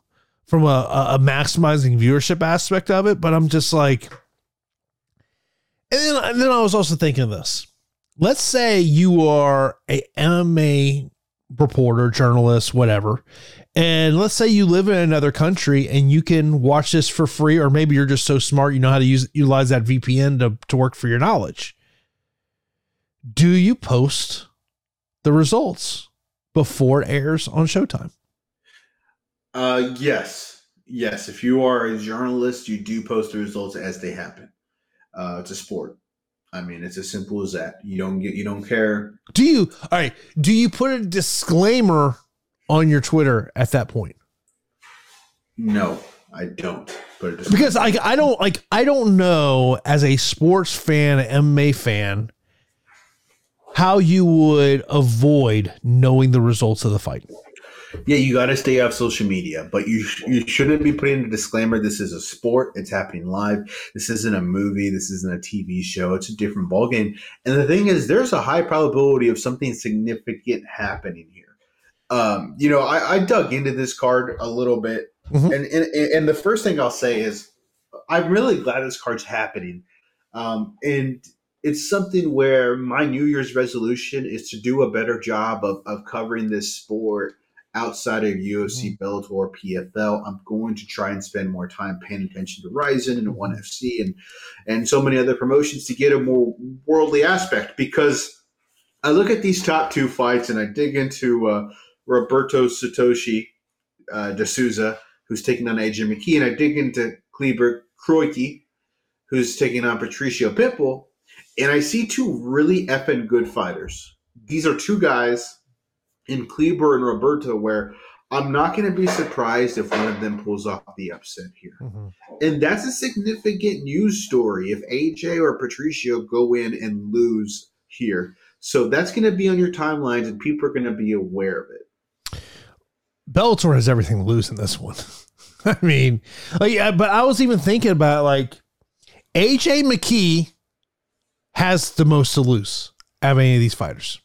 from a, a maximizing viewership aspect of it, but I'm just like, and then, and then I was also thinking this. Let's say you are a MMA reporter, journalist, whatever, and let's say you live in another country and you can watch this for free, or maybe you're just so smart you know how to use utilize that VPN to, to work for your knowledge. Do you post the results before it airs on Showtime? Uh, yes, yes. If you are a journalist, you do post the results as they happen. Uh, it's a sport. I mean, it's as simple as that. You don't get, you don't care. Do you? All right. Do you put a disclaimer on your Twitter at that point? No, I don't. But because I, I don't like, I don't know as a sports fan, MMA fan, how you would avoid knowing the results of the fight. Yeah, you got to stay off social media, but you sh- you shouldn't be putting a disclaimer. This is a sport; it's happening live. This isn't a movie. This isn't a TV show. It's a different ballgame. And the thing is, there's a high probability of something significant happening here. Um, you know, I, I, dug into this card a little bit, mm-hmm. and, and and the first thing I'll say is, I'm really glad this card's happening, um, and it's something where my New Year's resolution is to do a better job of of covering this sport outside of UFC, mm-hmm. Bellator, PFL. I'm going to try and spend more time paying attention to Rizin and ONE FC and and so many other promotions to get a more worldly aspect because I look at these top two fights and I dig into uh, Roberto Satoshi uh, de Souza, who's taking on AJ McKee, and I dig into Kleber Koike, who's taking on Patricio Pitbull, and I see two really effing good fighters. These are two guys in Kleber and Roberto, where I'm not going to be surprised if one of them pulls off the upset here. Mm-hmm. And that's a significant news story if AJ or Patricio go in and lose here. So that's going to be on your timelines and people are going to be aware of it. Bellator has everything to lose in this one. I mean, like, yeah, but I was even thinking about like AJ McKee has the most to lose out of any of these fighters.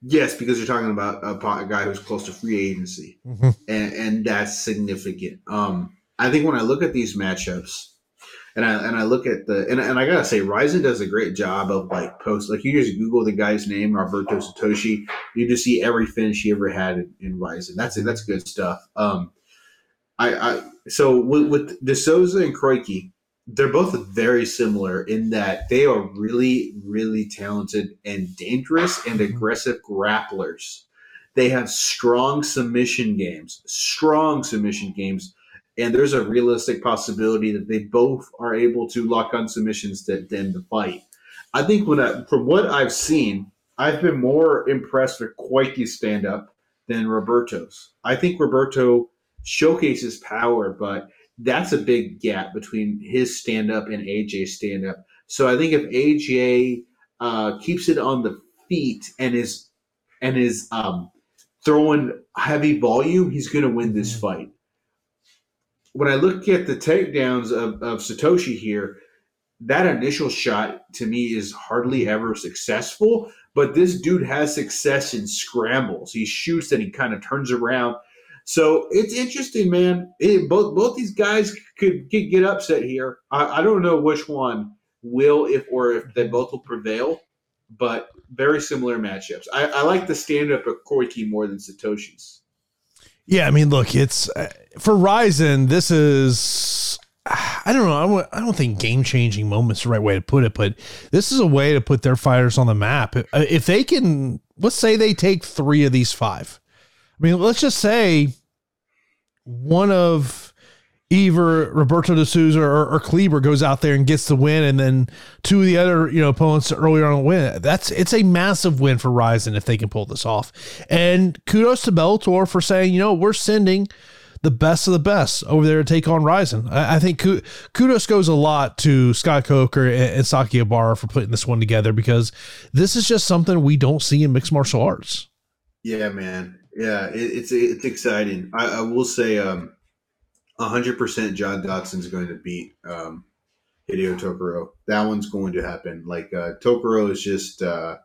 Yes, because you're talking about a, a guy who's close to free agency, mm-hmm. and, and that's significant. Um, I think when I look at these matchups, and I and I look at the and, and I gotta say, Rizin does a great job of like post like you just Google the guy's name, Roberto Satoshi, you just see every finish he ever had in, in Rizin. That's that's good stuff. Um, I, I so with, with De Souza and Koike, they're both very similar in that they are really, really talented and dangerous and mm-hmm. aggressive grapplers. They have strong submission games, strong submission games, and there's a realistic possibility that they both are able to lock on submissions to, end the fight. I think when I, from what I've seen, I've been more impressed with Koike's stand up than Roberto's. I think Roberto showcases power, but that's a big gap between his stand up and AJ's stand up. So I think if AJ uh, keeps it on the feet and is and is um, throwing heavy volume, he's going to win this mm-hmm. fight. When I look at the takedowns of, of Satoshi here, that initial shot to me is hardly ever successful. But this dude has success in scrambles. He shoots and he kind of turns around so it's interesting, man. It, both both these guys could get, get upset here. I, I, don't know which one will, if or if they both will prevail, but very similar matchups. I, I like the stand up of Koike more than Satoshi's. Yeah, I mean, look, it's uh, for Rizin. This is I don't know. I don't, I don't think game changing moments the right way to put it, but this is a way to put their fighters on the map. If they can, let's say they take three of these five. I mean, let's just say one of either Roberto de Souza or, or Kleber goes out there and gets the win, and then two of the other you know opponents earlier on win. That's it's a massive win for Rizin if they can pull this off. And kudos to Bellator for saying you know we're sending the best of the best over there to take on Rizin. I, I think kudos goes a lot to Scott Coker and, and Sakakibara for putting this one together because this is just something we don't see in mixed martial arts. Yeah, man. Yeah, it, it's it's exciting. I, I will say, um, hundred percent, John Dodson's going to beat um, Hideo Tokoro. That one's going to happen. Like uh, Tokoro is just, uh,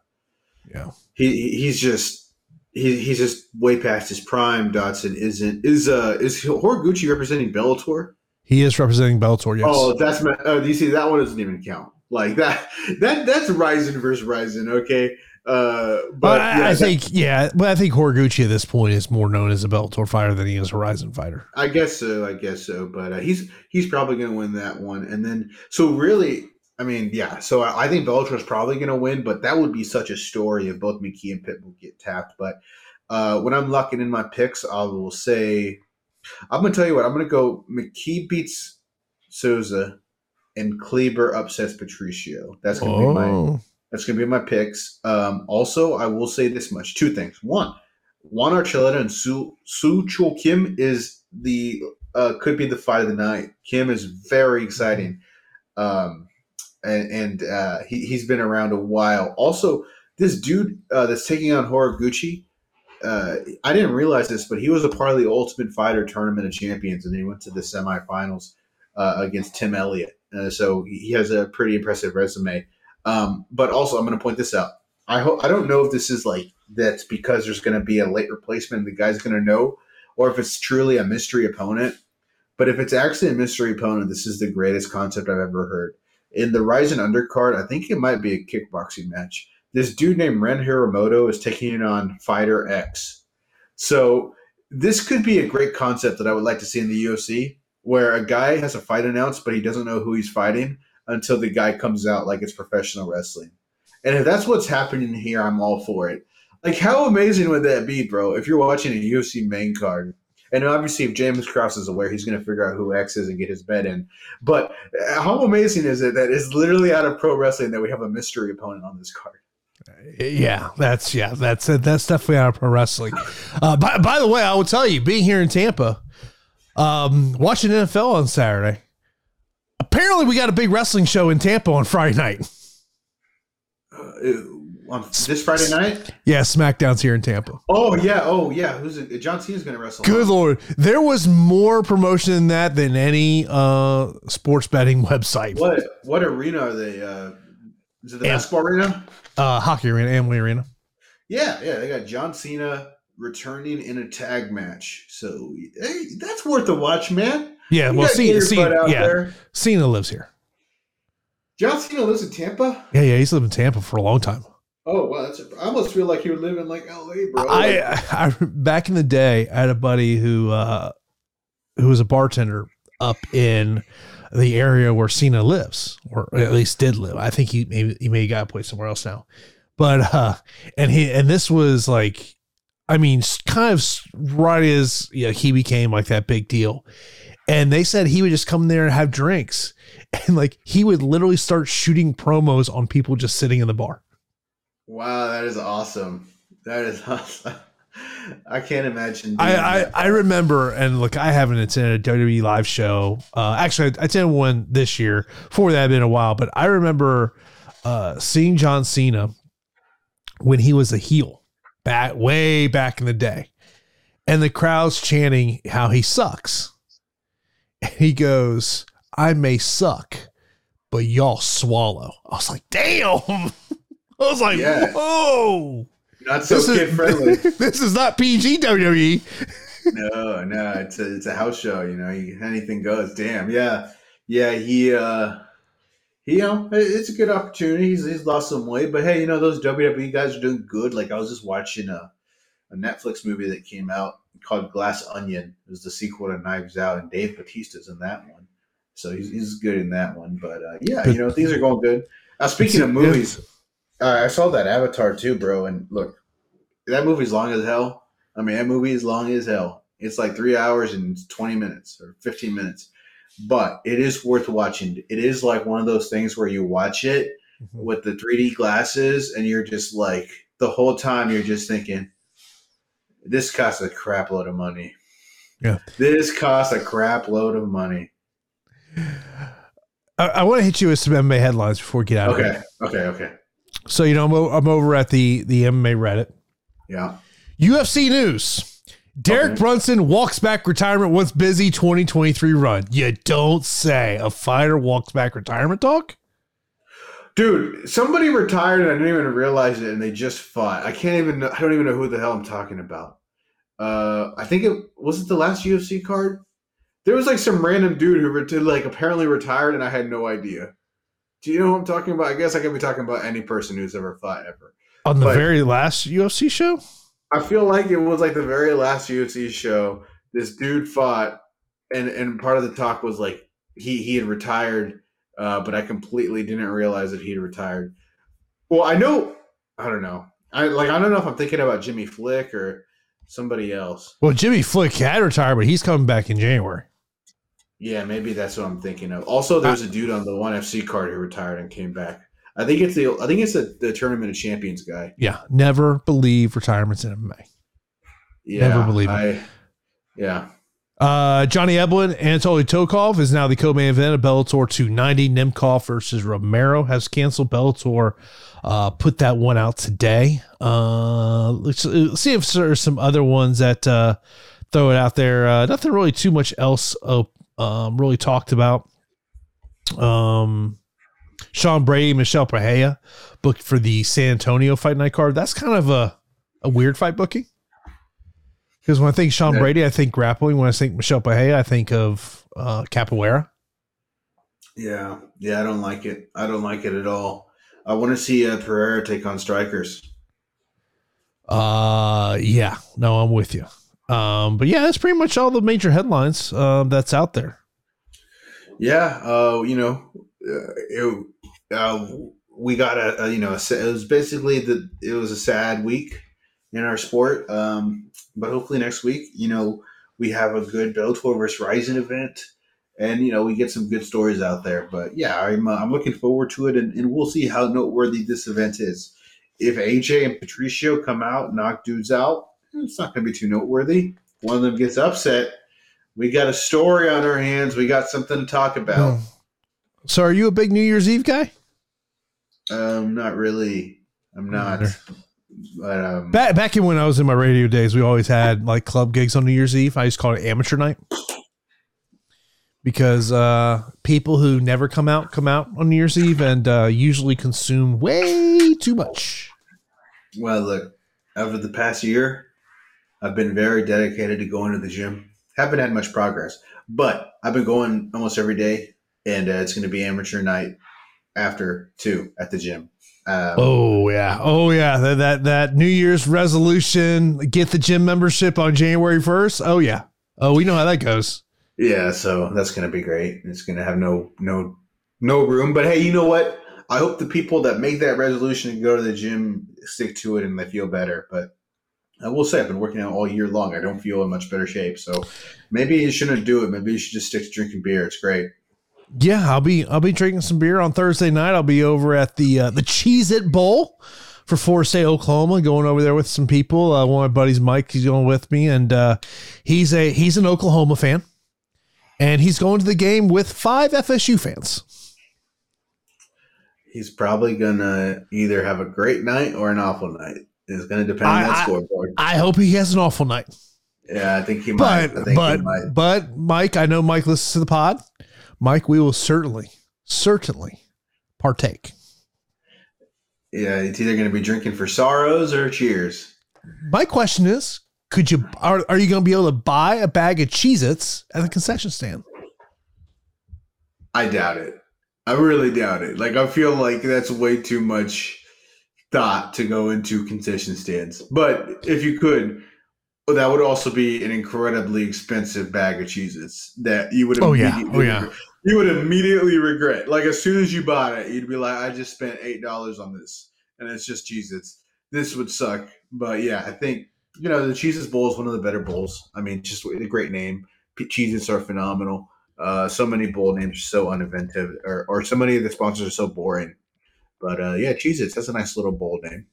yeah, he he's just he, he's just way past his prime. Dodson isn't. Is uh is Horiguchi representing Bellator? He is representing Bellator. Yes. Oh, that's my. Oh, you see that one doesn't even count? Like that. That that's Rizin versus Rizin. Okay. Uh, but I, yeah, I think yeah, but I think Horiguchi at this point is more known as a Bellator fighter than he is a Rizin fighter. I guess so. I guess so. But uh, he's he's probably going to win that one. And then so really, I mean, yeah. So I, I think Bellator is probably going to win, but that would be such a story if both McKee and Pitbull get tapped. But uh, when I'm locking in my picks, I will say I'm going to tell you what I'm going to go. McKee beats Souza, and Kleber upsets Patricio. That's going to oh. be my oh. That's going to be my picks. Um, also, I will say this much: two things. One, Juan Archuleta and Su Su Chul Kim is the uh, could be the fight of the night. Kim is very exciting, um, and, and uh, he he's been around a while. Also, this dude uh, that's taking on Horiguchi. Uh, I didn't realize this, but he was a part of the Ultimate Fighter Tournament of Champions, and he went to the semifinals uh, against Tim Elliott. Uh, so he has a pretty impressive resume. Um, but also, I'm going to point this out. I hope I don't know if this is like that's because there's going to be a late replacement. The guy's going to know, or if it's truly a mystery opponent. But if it's actually a mystery opponent, this is the greatest concept I've ever heard. In the Rizin undercard, I think it might be a kickboxing match. This dude named Ren Hiramoto is taking it on Fighter X. So this could be a great concept that I would like to see in the UFC, where a guy has a fight announced, but he doesn't know who he's fighting until the guy comes out like it's professional wrestling. And if that's what's happening here, I'm all for it. Like, how amazing would that be, bro? If you're watching a UFC main card, and obviously, if James Krause is aware, he's going to figure out who X is and get his bet in. But how amazing is it that it's literally out of pro wrestling that we have a mystery opponent on this card? Yeah, that's yeah, that's it. that's definitely out of pro wrestling. Uh, by by the way, I will tell you, being here in Tampa, um, watching NFL on Saturday. Apparently, we got a big wrestling show in Tampa on Friday night. Uh, on this Friday night? Yeah, SmackDown's here in Tampa. Oh yeah, oh yeah. Who's it? John Cena's going to wrestle? Good lord, there was more promotion than that than any uh, sports betting website. What what arena are they? Uh, is it the Am- basketball arena? Uh, hockey arena, Amalie Arena. Yeah, yeah. They got John Cena returning in a tag match, so hey, that's worth a watch, man. Yeah, well, Cena, Cena yeah, there. Cena lives here. John Cena lives in Tampa. Yeah, yeah, he's lived in Tampa for a long time. Oh wow, that's a, I almost feel like live in like L.A., bro. I, I back in the day, I had a buddy who uh, who was a bartender up in the area where Cena lives, or at least did live. I think he maybe he may got a place somewhere else now, but uh, and he and this was like, I mean, kind of right as you know, he became like that big deal, and they said he would just come there and have drinks, and like he would literally start shooting promos on people just sitting in the bar. Wow, that is awesome. That is awesome. I can't imagine. I, I, I, remember, and look, I haven't attended a WWE live show. Uh, actually, I attended one this year. Before that, had been a while, but I remember uh, seeing John Cena when he was a heel back way back in the day, and the crowd's chanting how he sucks. He goes, "I may suck, but y'all swallow." I was like, "Damn." I was like, yeah. whoa. Not so kid friendly. this is not PG WWE. no, no, it's a it's a house show. You know, anything goes. Damn, yeah, yeah. He, uh he, you know, it's a good opportunity. He's, he's lost some weight, but hey, you know, those WWE guys are doing good. Like I was just watching a a Netflix movie that came out called Glass Onion. It was the sequel to Knives Out, and Dave Bautista's in that one. So he's, he's good in that one. But uh, yeah, you know, things are going good. Uh, speaking of movies, uh, I saw that Avatar too, bro. And look, that movie's long as hell. I mean, that movie is long as hell. It's like three hours and twenty minutes or fifteen minutes, but it is worth watching. It is like one of those things where you watch it mm-hmm. with the 3D glasses, and you're just like the whole time you're just thinking, "This costs a crap load of money." Yeah, this costs a crap load of money. I, I want to hit you with some MMA headlines before we get out. Okay, okay, okay. So you know, I'm, I'm over at the the MMA Reddit. Yeah. UFC news. Derek okay. Brunson walks back retirement once busy 2023 run. You don't say. A fighter walks back retirement talk? Dude, somebody retired and I didn't even realize it and they just fought. I can't even I don't even know who the hell I'm talking about. Uh I think it was it the last UFC card? There was like some random dude who like apparently retired and I had no idea. Do you know what I'm talking about? I guess I could be talking about any person who's ever fought ever. On the but very last UFC show? I feel like it was like the very last UFC show. This dude fought, and and part of the talk was like he he had retired, uh, but I completely didn't realize that he had retired. Well, I know. I don't know. I like. I don't know if I'm thinking about Jimmy Flick or somebody else. Well, Jimmy Flick had retired, but he's coming back in January. Yeah, maybe that's what I'm thinking of. Also, there's a dude on the ONE FC card who retired and came back. I think it's the I think it's the, the tournament of champions guy. Yeah, never believe retirements in MMA. Yeah, never believe I, it. Yeah, Uh, Johnny Eblen, Anatoly Tokov is now the co-main event of Bellator 290. Nemkov versus Romero has canceled. Bellator uh, put that one out today. Uh, let's, let's see if there's some other ones that uh, throw it out there. Uh, nothing really too much else uh, um, really talked about. Um, Sean Brady, Michel Pereira booked for the San Antonio fight night card. That's kind of a, a weird fight booking. Because when I think Sean. Brady, I think grappling. When I think Michel Pereira, I think of uh, capoeira. Yeah, yeah, I don't like it. I don't like it at all. I want to see uh, Pereira take on strikers. Uh, yeah, no, I'm with you. Um, but yeah, that's pretty much all the major headlines um, that's out there. Yeah, uh, you know, uh, it, uh, we got a, a you know, a, it was basically the it was a sad week in our sport. Um, but hopefully next week, you know, we have a good Bellator versus Rizin event, and you know, we get some good stories out there. But yeah, I'm uh, I'm looking forward to it, and, and we'll see how noteworthy this event is. If AJ and Patricio come out, knock dudes out, it's not going to be too noteworthy. One of them gets upset. We got a story on our hands. We got something to talk about. So, are you a big New Year's Eve guy? Um, not really. I'm not. But um, Back back in when I was in my radio days, we always had like club gigs on New Year's Eve. I used to call it amateur night because uh, people who never come out come out on New Year's Eve and uh, usually consume way too much. well, look. Over the past year, I've been very dedicated to going to the gym. Haven't had much progress, but I've been going almost every day, and uh, it's going to be amateur night after two at the gym. Um, Oh yeah, oh yeah. That that, that New Year's resolution: get the gym membership on January first. Oh yeah. Oh, we know how that goes. Yeah, so that's gonna be great. It's gonna have no no no room. But hey, you know what? I hope the people that make that resolution and go to the gym stick to it and they feel better. But I will say I've been working out all year long. I don't feel in much better shape. So maybe you shouldn't do it. Maybe you should just stick to drinking beer. It's great. Yeah, I'll be I'll be drinking some beer on Thursday night. I'll be over at the uh, the Cheez-It Bowl for Florida State, Oklahoma. Going over there with some people. Uh, one of my buddies, Mike, he's going with me, and uh, he's a he's an Oklahoma fan, and he's going to the game with five FSU fans. He's probably gonna either have a great night or an awful night. It's gonna depend on I- that I- scoreboard. I hope he has an awful night. Yeah, I think he might. But I think but he might. but Mike, I know Mike listens to the pod. Mike, we will certainly certainly partake. Yeah, it's either gonna be drinking for sorrows or cheers. My question is, could you are, are you going to be able to buy a bag of Cheez-Its at the concession stand? I doubt it. I really doubt it. Like I feel like that's way too much thought to go into concession stands. But if you could, well, that would also be an incredibly expensive bag of cheeses that you would Oh, yeah. Oh, yeah. You would immediately regret. Like as soon as you bought it, you'd be like, I just spent eight dollars on this and it's just Cheez-Its. This would suck. But yeah, I think you know the Cheez-Its Bowl is one of the better bowls. I mean, just a great name. Cheez-Its are phenomenal. Uh, so many bowl names are so uninventive, or, or so many of the sponsors are so boring. But uh, yeah, Cheez-Its, that's a nice little bowl name.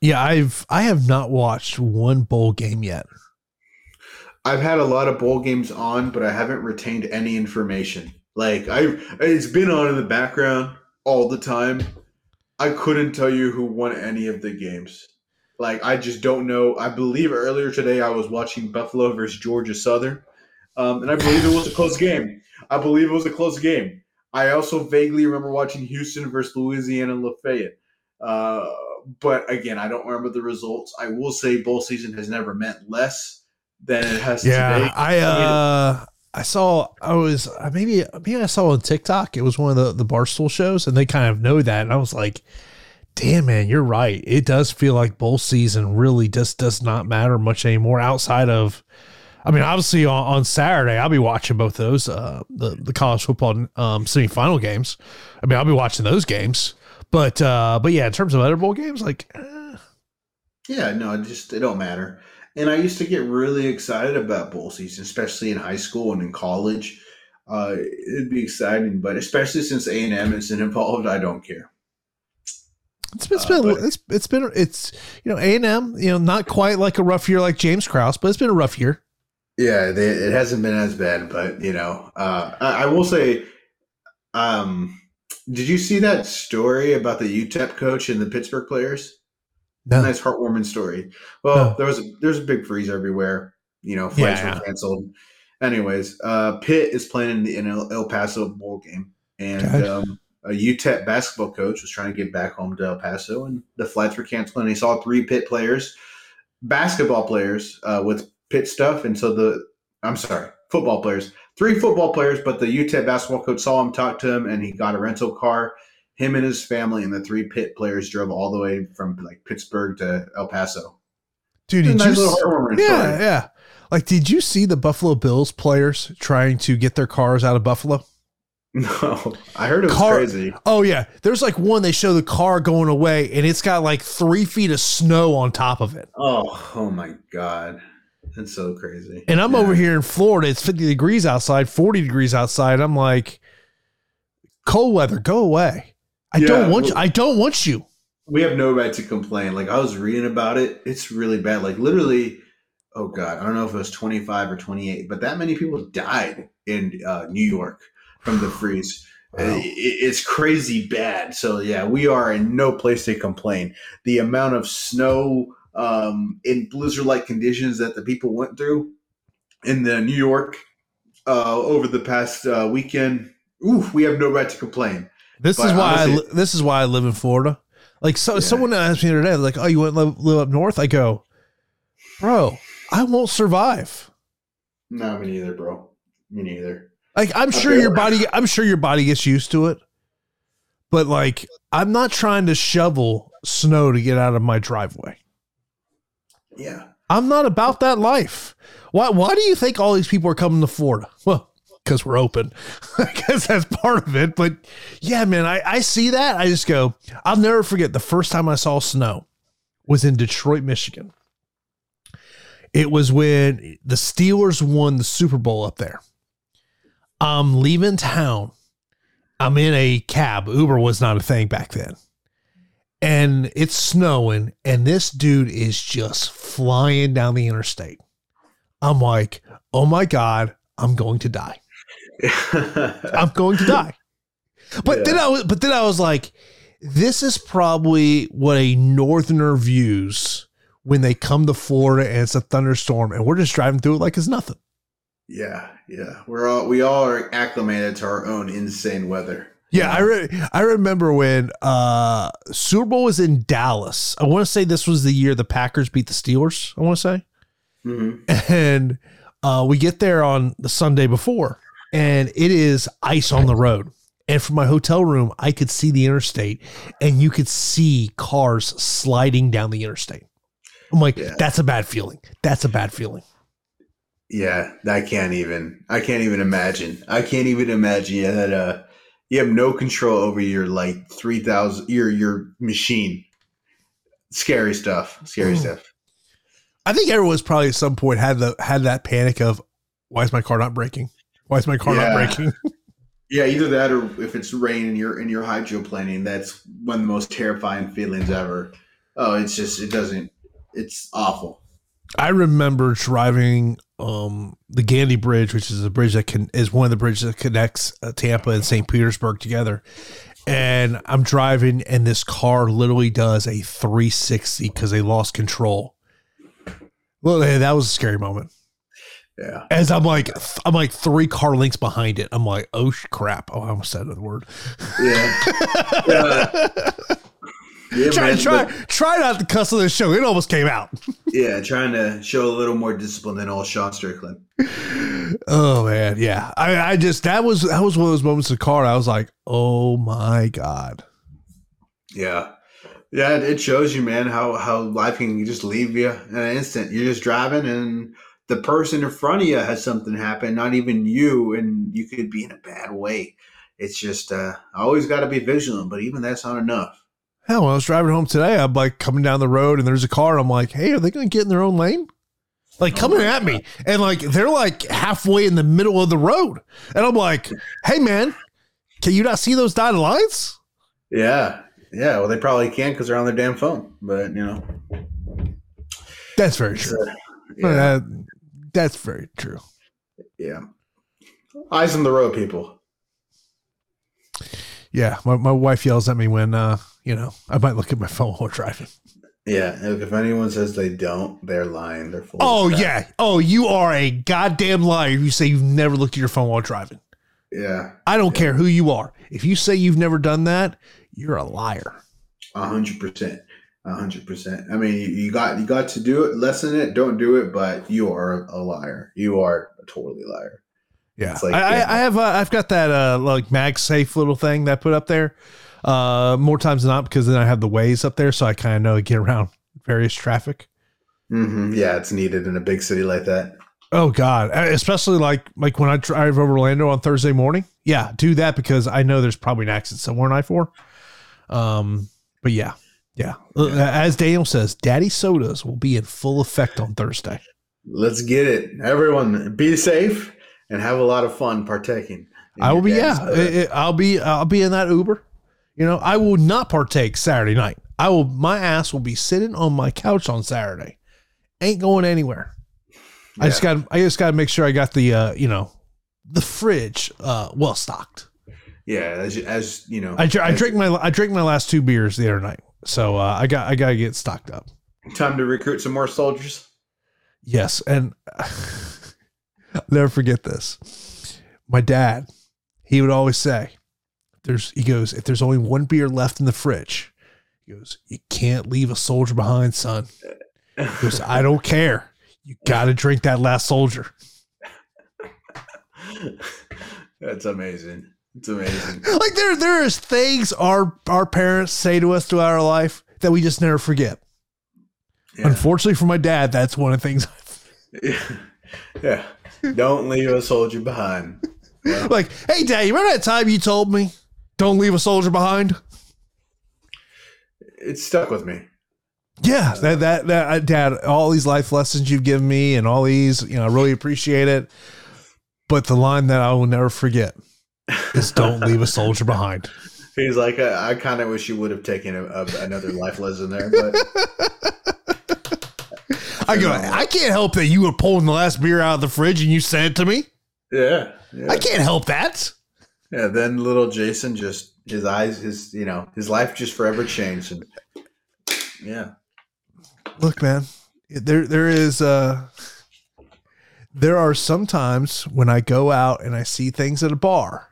Yeah, I've I have not watched one bowl game yet. I've had a lot of bowl games on, but I haven't retained any information. Like I, it's been on in the background all the time. I couldn't tell you who won any of the games. Like I just don't know. I believe earlier today I was watching Buffalo versus Georgia Southern, um, and I believe it was a close game. I believe it was a close game. I also vaguely remember watching Houston versus Louisiana Lafayette. Uh, but again, I don't remember the results. I will say bowl season has never meant less than it has today. Yeah, I uh I saw I was uh, maybe maybe I saw on TikTok it was one of the the barstool shows and they kind of know that and I was like, damn man, you're right. It does feel like bowl season really just does not matter much anymore outside of. I mean, obviously on, on Saturday I'll be watching both those uh the the college football um semifinal games. I mean I'll be watching those games, but uh but yeah, in terms of other bowl games, like. eh, Yeah, no, it just it don't matter. And I used to get really excited about bowl season, especially in high school and in college. Uh, it'd be exciting, but especially since A and M isn't involved, I don't care. It's been, it's Uh, been, but- it's, it's been, it's, you know, A and M, you know, not quite like a rough year like James Krause, but it's been a rough year. Yeah, they, it hasn't been as bad, but you know, uh, I, I will say, um, did you see that story about the UTEP coach and the Pittsburgh players? No. Nice heartwarming story. Well, No. there was a, there's a big freeze everywhere. You know, flights Yeah, were canceled. Anyways, uh, Pitt is playing in the in El, El Paso bowl game, and um, a UTEP basketball coach was trying to get back home to El Paso, and the flights were canceled. And he saw three Pitt players, basketball players, uh, with Pitt stuff, and so the I'm sorry, football players, three football players, but the UTEP basketball coach saw him, talked to him, and he got a rental car. Him and his family and the three pit players drove all the way from like Pittsburgh to El Paso. Dude, did nice you? little s- heartwarming Yeah, story. yeah. Like, did you see the Buffalo Bills players trying to get their cars out of Buffalo? No, I heard it was Car- crazy. Oh yeah, there's like one they show the car going away, and it's got like three feet of snow on top of it. Oh, oh my god, that's so crazy. And I'm Yeah. over here in Florida. It's 50 degrees outside, 40 degrees outside. I'm like, cold weather, go away. I Yeah, don't want you. I don't want you. We have no right to complain. Like I was reading about it, it's really bad. Like literally, oh god, I don't know if it was 25 or 28, but that many people died in uh, New York from the freeze. Wow. It- it's crazy bad. So yeah, we are in no place to complain. The amount of snow um, in blizzard-like conditions that the people went through in the New York uh, over the past uh, weekend, oof, we have no right to complain. This But is why I honestly- li- this is why I live in Florida. Like so, Yeah. someone asked me the other day, like, "Oh, you want to live, live up north?" I go, "Bro, I won't survive." No, me neither, bro. Me neither. Like, I'm sure your body, I'm sure your body gets used to it, but like, I'm not trying to shovel snow to get out of my driveway. Yeah. I'm not about that life. Why? Why do you think all these people are coming to Florida? Well, because we're open. I guess that's part of it. But yeah, man, I, I see that. I just go. I'll never forget the first time I saw snow was in Detroit, Michigan. It was when the Steelers won the Super Bowl up there. I'm leaving town. I'm in a cab. Uber was not a thing back then. And it's snowing, and this dude is just flying down the interstate. I'm like, oh my God, I'm going to die. I'm going to die. But then I was but then I was like, this is probably what a northerner views when they come to Florida and it's a thunderstorm and we're just driving through it like it's nothing. yeah, yeah. We're all we all are acclimated to our own insane weather. Yeah, I re- I remember when uh Super Bowl was in Dallas. I want to say this was the year the Packers beat the Steelers. I want to say. Mhm. and uh, we get there on the Sunday before, and it is ice on the road. And from my hotel room, I could see the interstate, and you could see cars sliding down the interstate. I'm like, Yeah. that's a bad feeling. That's a bad feeling. Yeah, I can't even. I can't even imagine. I can't even imagine yeah, that. Uh, you have no control over your like three thousand your your machine. Scary stuff. Scary Ooh. stuff. I think everyone's probably at some point had the had that panic of, why is my car not braking? Why is my car Yeah. not braking? Yeah, either that or if it's rain and you're in your hydroplaning, that's one of the most terrifying feelings ever. Oh, it's just it doesn't. It's awful. I remember driving um, the Gandy Bridge, which is a bridge that can is one of the bridges that connects uh, Tampa and St. Petersburg together. And I'm driving, and this car literally does a 360 because they lost control. Well, hey, that was a scary moment. Yeah. As I'm like, I'm like three car lengths behind it. I'm like, oh sh- crap! Oh, I almost said the word. Yeah. Yeah. Yeah, try, man, try, but- try not to cuss on this show. It almost came out. yeah, trying to show a little more discipline than all Sean Strickland. Oh man, yeah. I, I just that was that was one of those moments in the car. I was like, oh my god. Yeah. Yeah, it- it shows you, man, how, how life can just leave you in an instant. You're just driving and the person in front of you has something happen, not even you, and you could be in a bad way. It's just uh always gotta be vigilant, but even that's not enough. Hell, when I was driving home today, I'm like coming down the road and there's a car. I'm like, hey, are they going to get in their own lane? Like Oh coming at me, and like they're like halfway in the middle of the road, and I'm like, hey man, can you not see those dotted lines? Yeah. Yeah. Well they probably can't because they're on their damn phone. But you know. That's very true. Yeah. Uh, That's very true. Yeah. Eyes on the road, people. Yeah, my, my wife yells at me when uh, you know, I might look at my phone while driving. Yeah, if anyone says they don't, they're lying. They're full. Oh yeah. Oh, you are a goddamn liar. You say you've never looked at your phone while driving. yeah, I don't care who you are. If you say you've never done that, you're a liar. a hundred percent, hundred percent. I mean, you, you got you got to do it. Lessen it. Don't do it. But you are a liar. You are a totally liar. Yeah, It's like, I, yeah. I, I have. Uh, I've got that uh, like MagSafe little thing that I put up there. Uh, more times than not because then I have the Waze up there, so I kind of know to get around various traffic. Mm-hmm. Yeah, it's needed in a big city like that. Oh God, Uh, especially like like when I drive over Orlando on Thursday morning. Yeah, do that because I know there's probably an accident somewhere in I four. Um, but yeah, yeah. Uh, As Daniel says, Daddy sodas will be in full effect on Thursday. Let's get it, everyone. Be safe and have a lot of fun partaking. I will be. Yeah, it- it- I'll be. I'll be in that Uber. You know, I will not partake Saturday night. I will. My ass will be sitting on my couch on Saturday. Ain't going anywhere. I just got. I just got to make sure I got the. uh You know, the fridge uh well stocked. yeah, as, you- as you know, I, I as- drink my. I drink my last two beers the other night, so uh, I got. I got to get stocked up. time to recruit some more soldiers. Yes, and I'll never forget this. My dad, he would always say, "There's," he goes, "If there's only one beer left in the fridge, he goes, you can't leave a soldier behind, son." He goes, "I don't care. You got to drink that last soldier." That's amazing. It's amazing. Like there, there is things our our parents say to us throughout our life that we just never forget. Yeah. Unfortunately for my dad, that's one of the things. yeah. Don't leave a soldier behind. Well, like, hey, dad, you remember that time you told me, "Don't leave a soldier behind"? it stuck with me. Yeah, that that that uh, dad, all these life lessons you've given me, and all these, you know, I really appreciate it. But the line that I will never forget is "Don't leave a soldier behind." He's like, I, I kind of wish you would have taken a, a, another life lesson there, but I go, I can't help that you were pulling the last beer out of the fridge and you said it to me. yeah, yeah. I can't help that. Yeah, then little Jason just his eyes, his you know, his life just forever changed, and yeah, Look, man, there there is uh there are some times when I go out and I see things at a bar.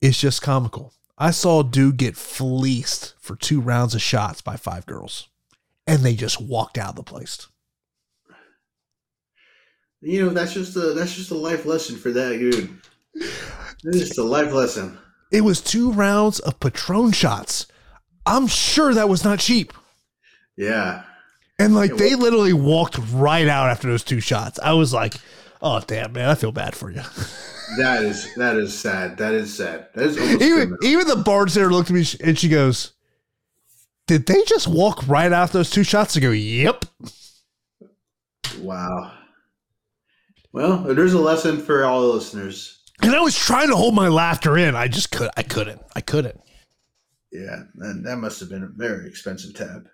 It's just comical. I saw a dude get fleeced for two rounds of shots by five girls, and they just walked out of the place. you know, that's just a that's just a life lesson for that dude. It's just a life lesson. It was two rounds of Patron shots. I'm sure that was not cheap. Yeah, And like they literally walked right out after those two shots. I was like, oh damn, man, I feel bad for you. that is that is sad. That is sad. That is even criminal. even the bartender looked at me and she goes, "Did they just walk right after those two shots?" I go, "Yep." wow. Well, there's a lesson for all the listeners. And I was trying to hold my laughter in. I just could. I couldn't. I couldn't. Yeah, and that must have been a very expensive tab.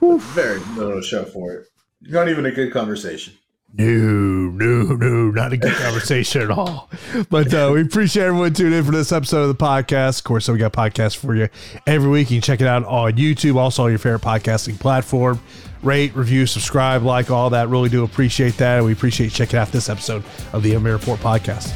Very little show for it. Not even a good conversation. No, no, no, not a good conversation at all. But uh, we appreciate everyone tuning in for this episode of the podcast. Of course, so we got podcasts for you every week. You can check it out on YouTube, also on your favorite podcasting platform. Rate, review, subscribe, like all that. Really do appreciate that. And we appreciate you checking out this episode of the MMA Report podcast.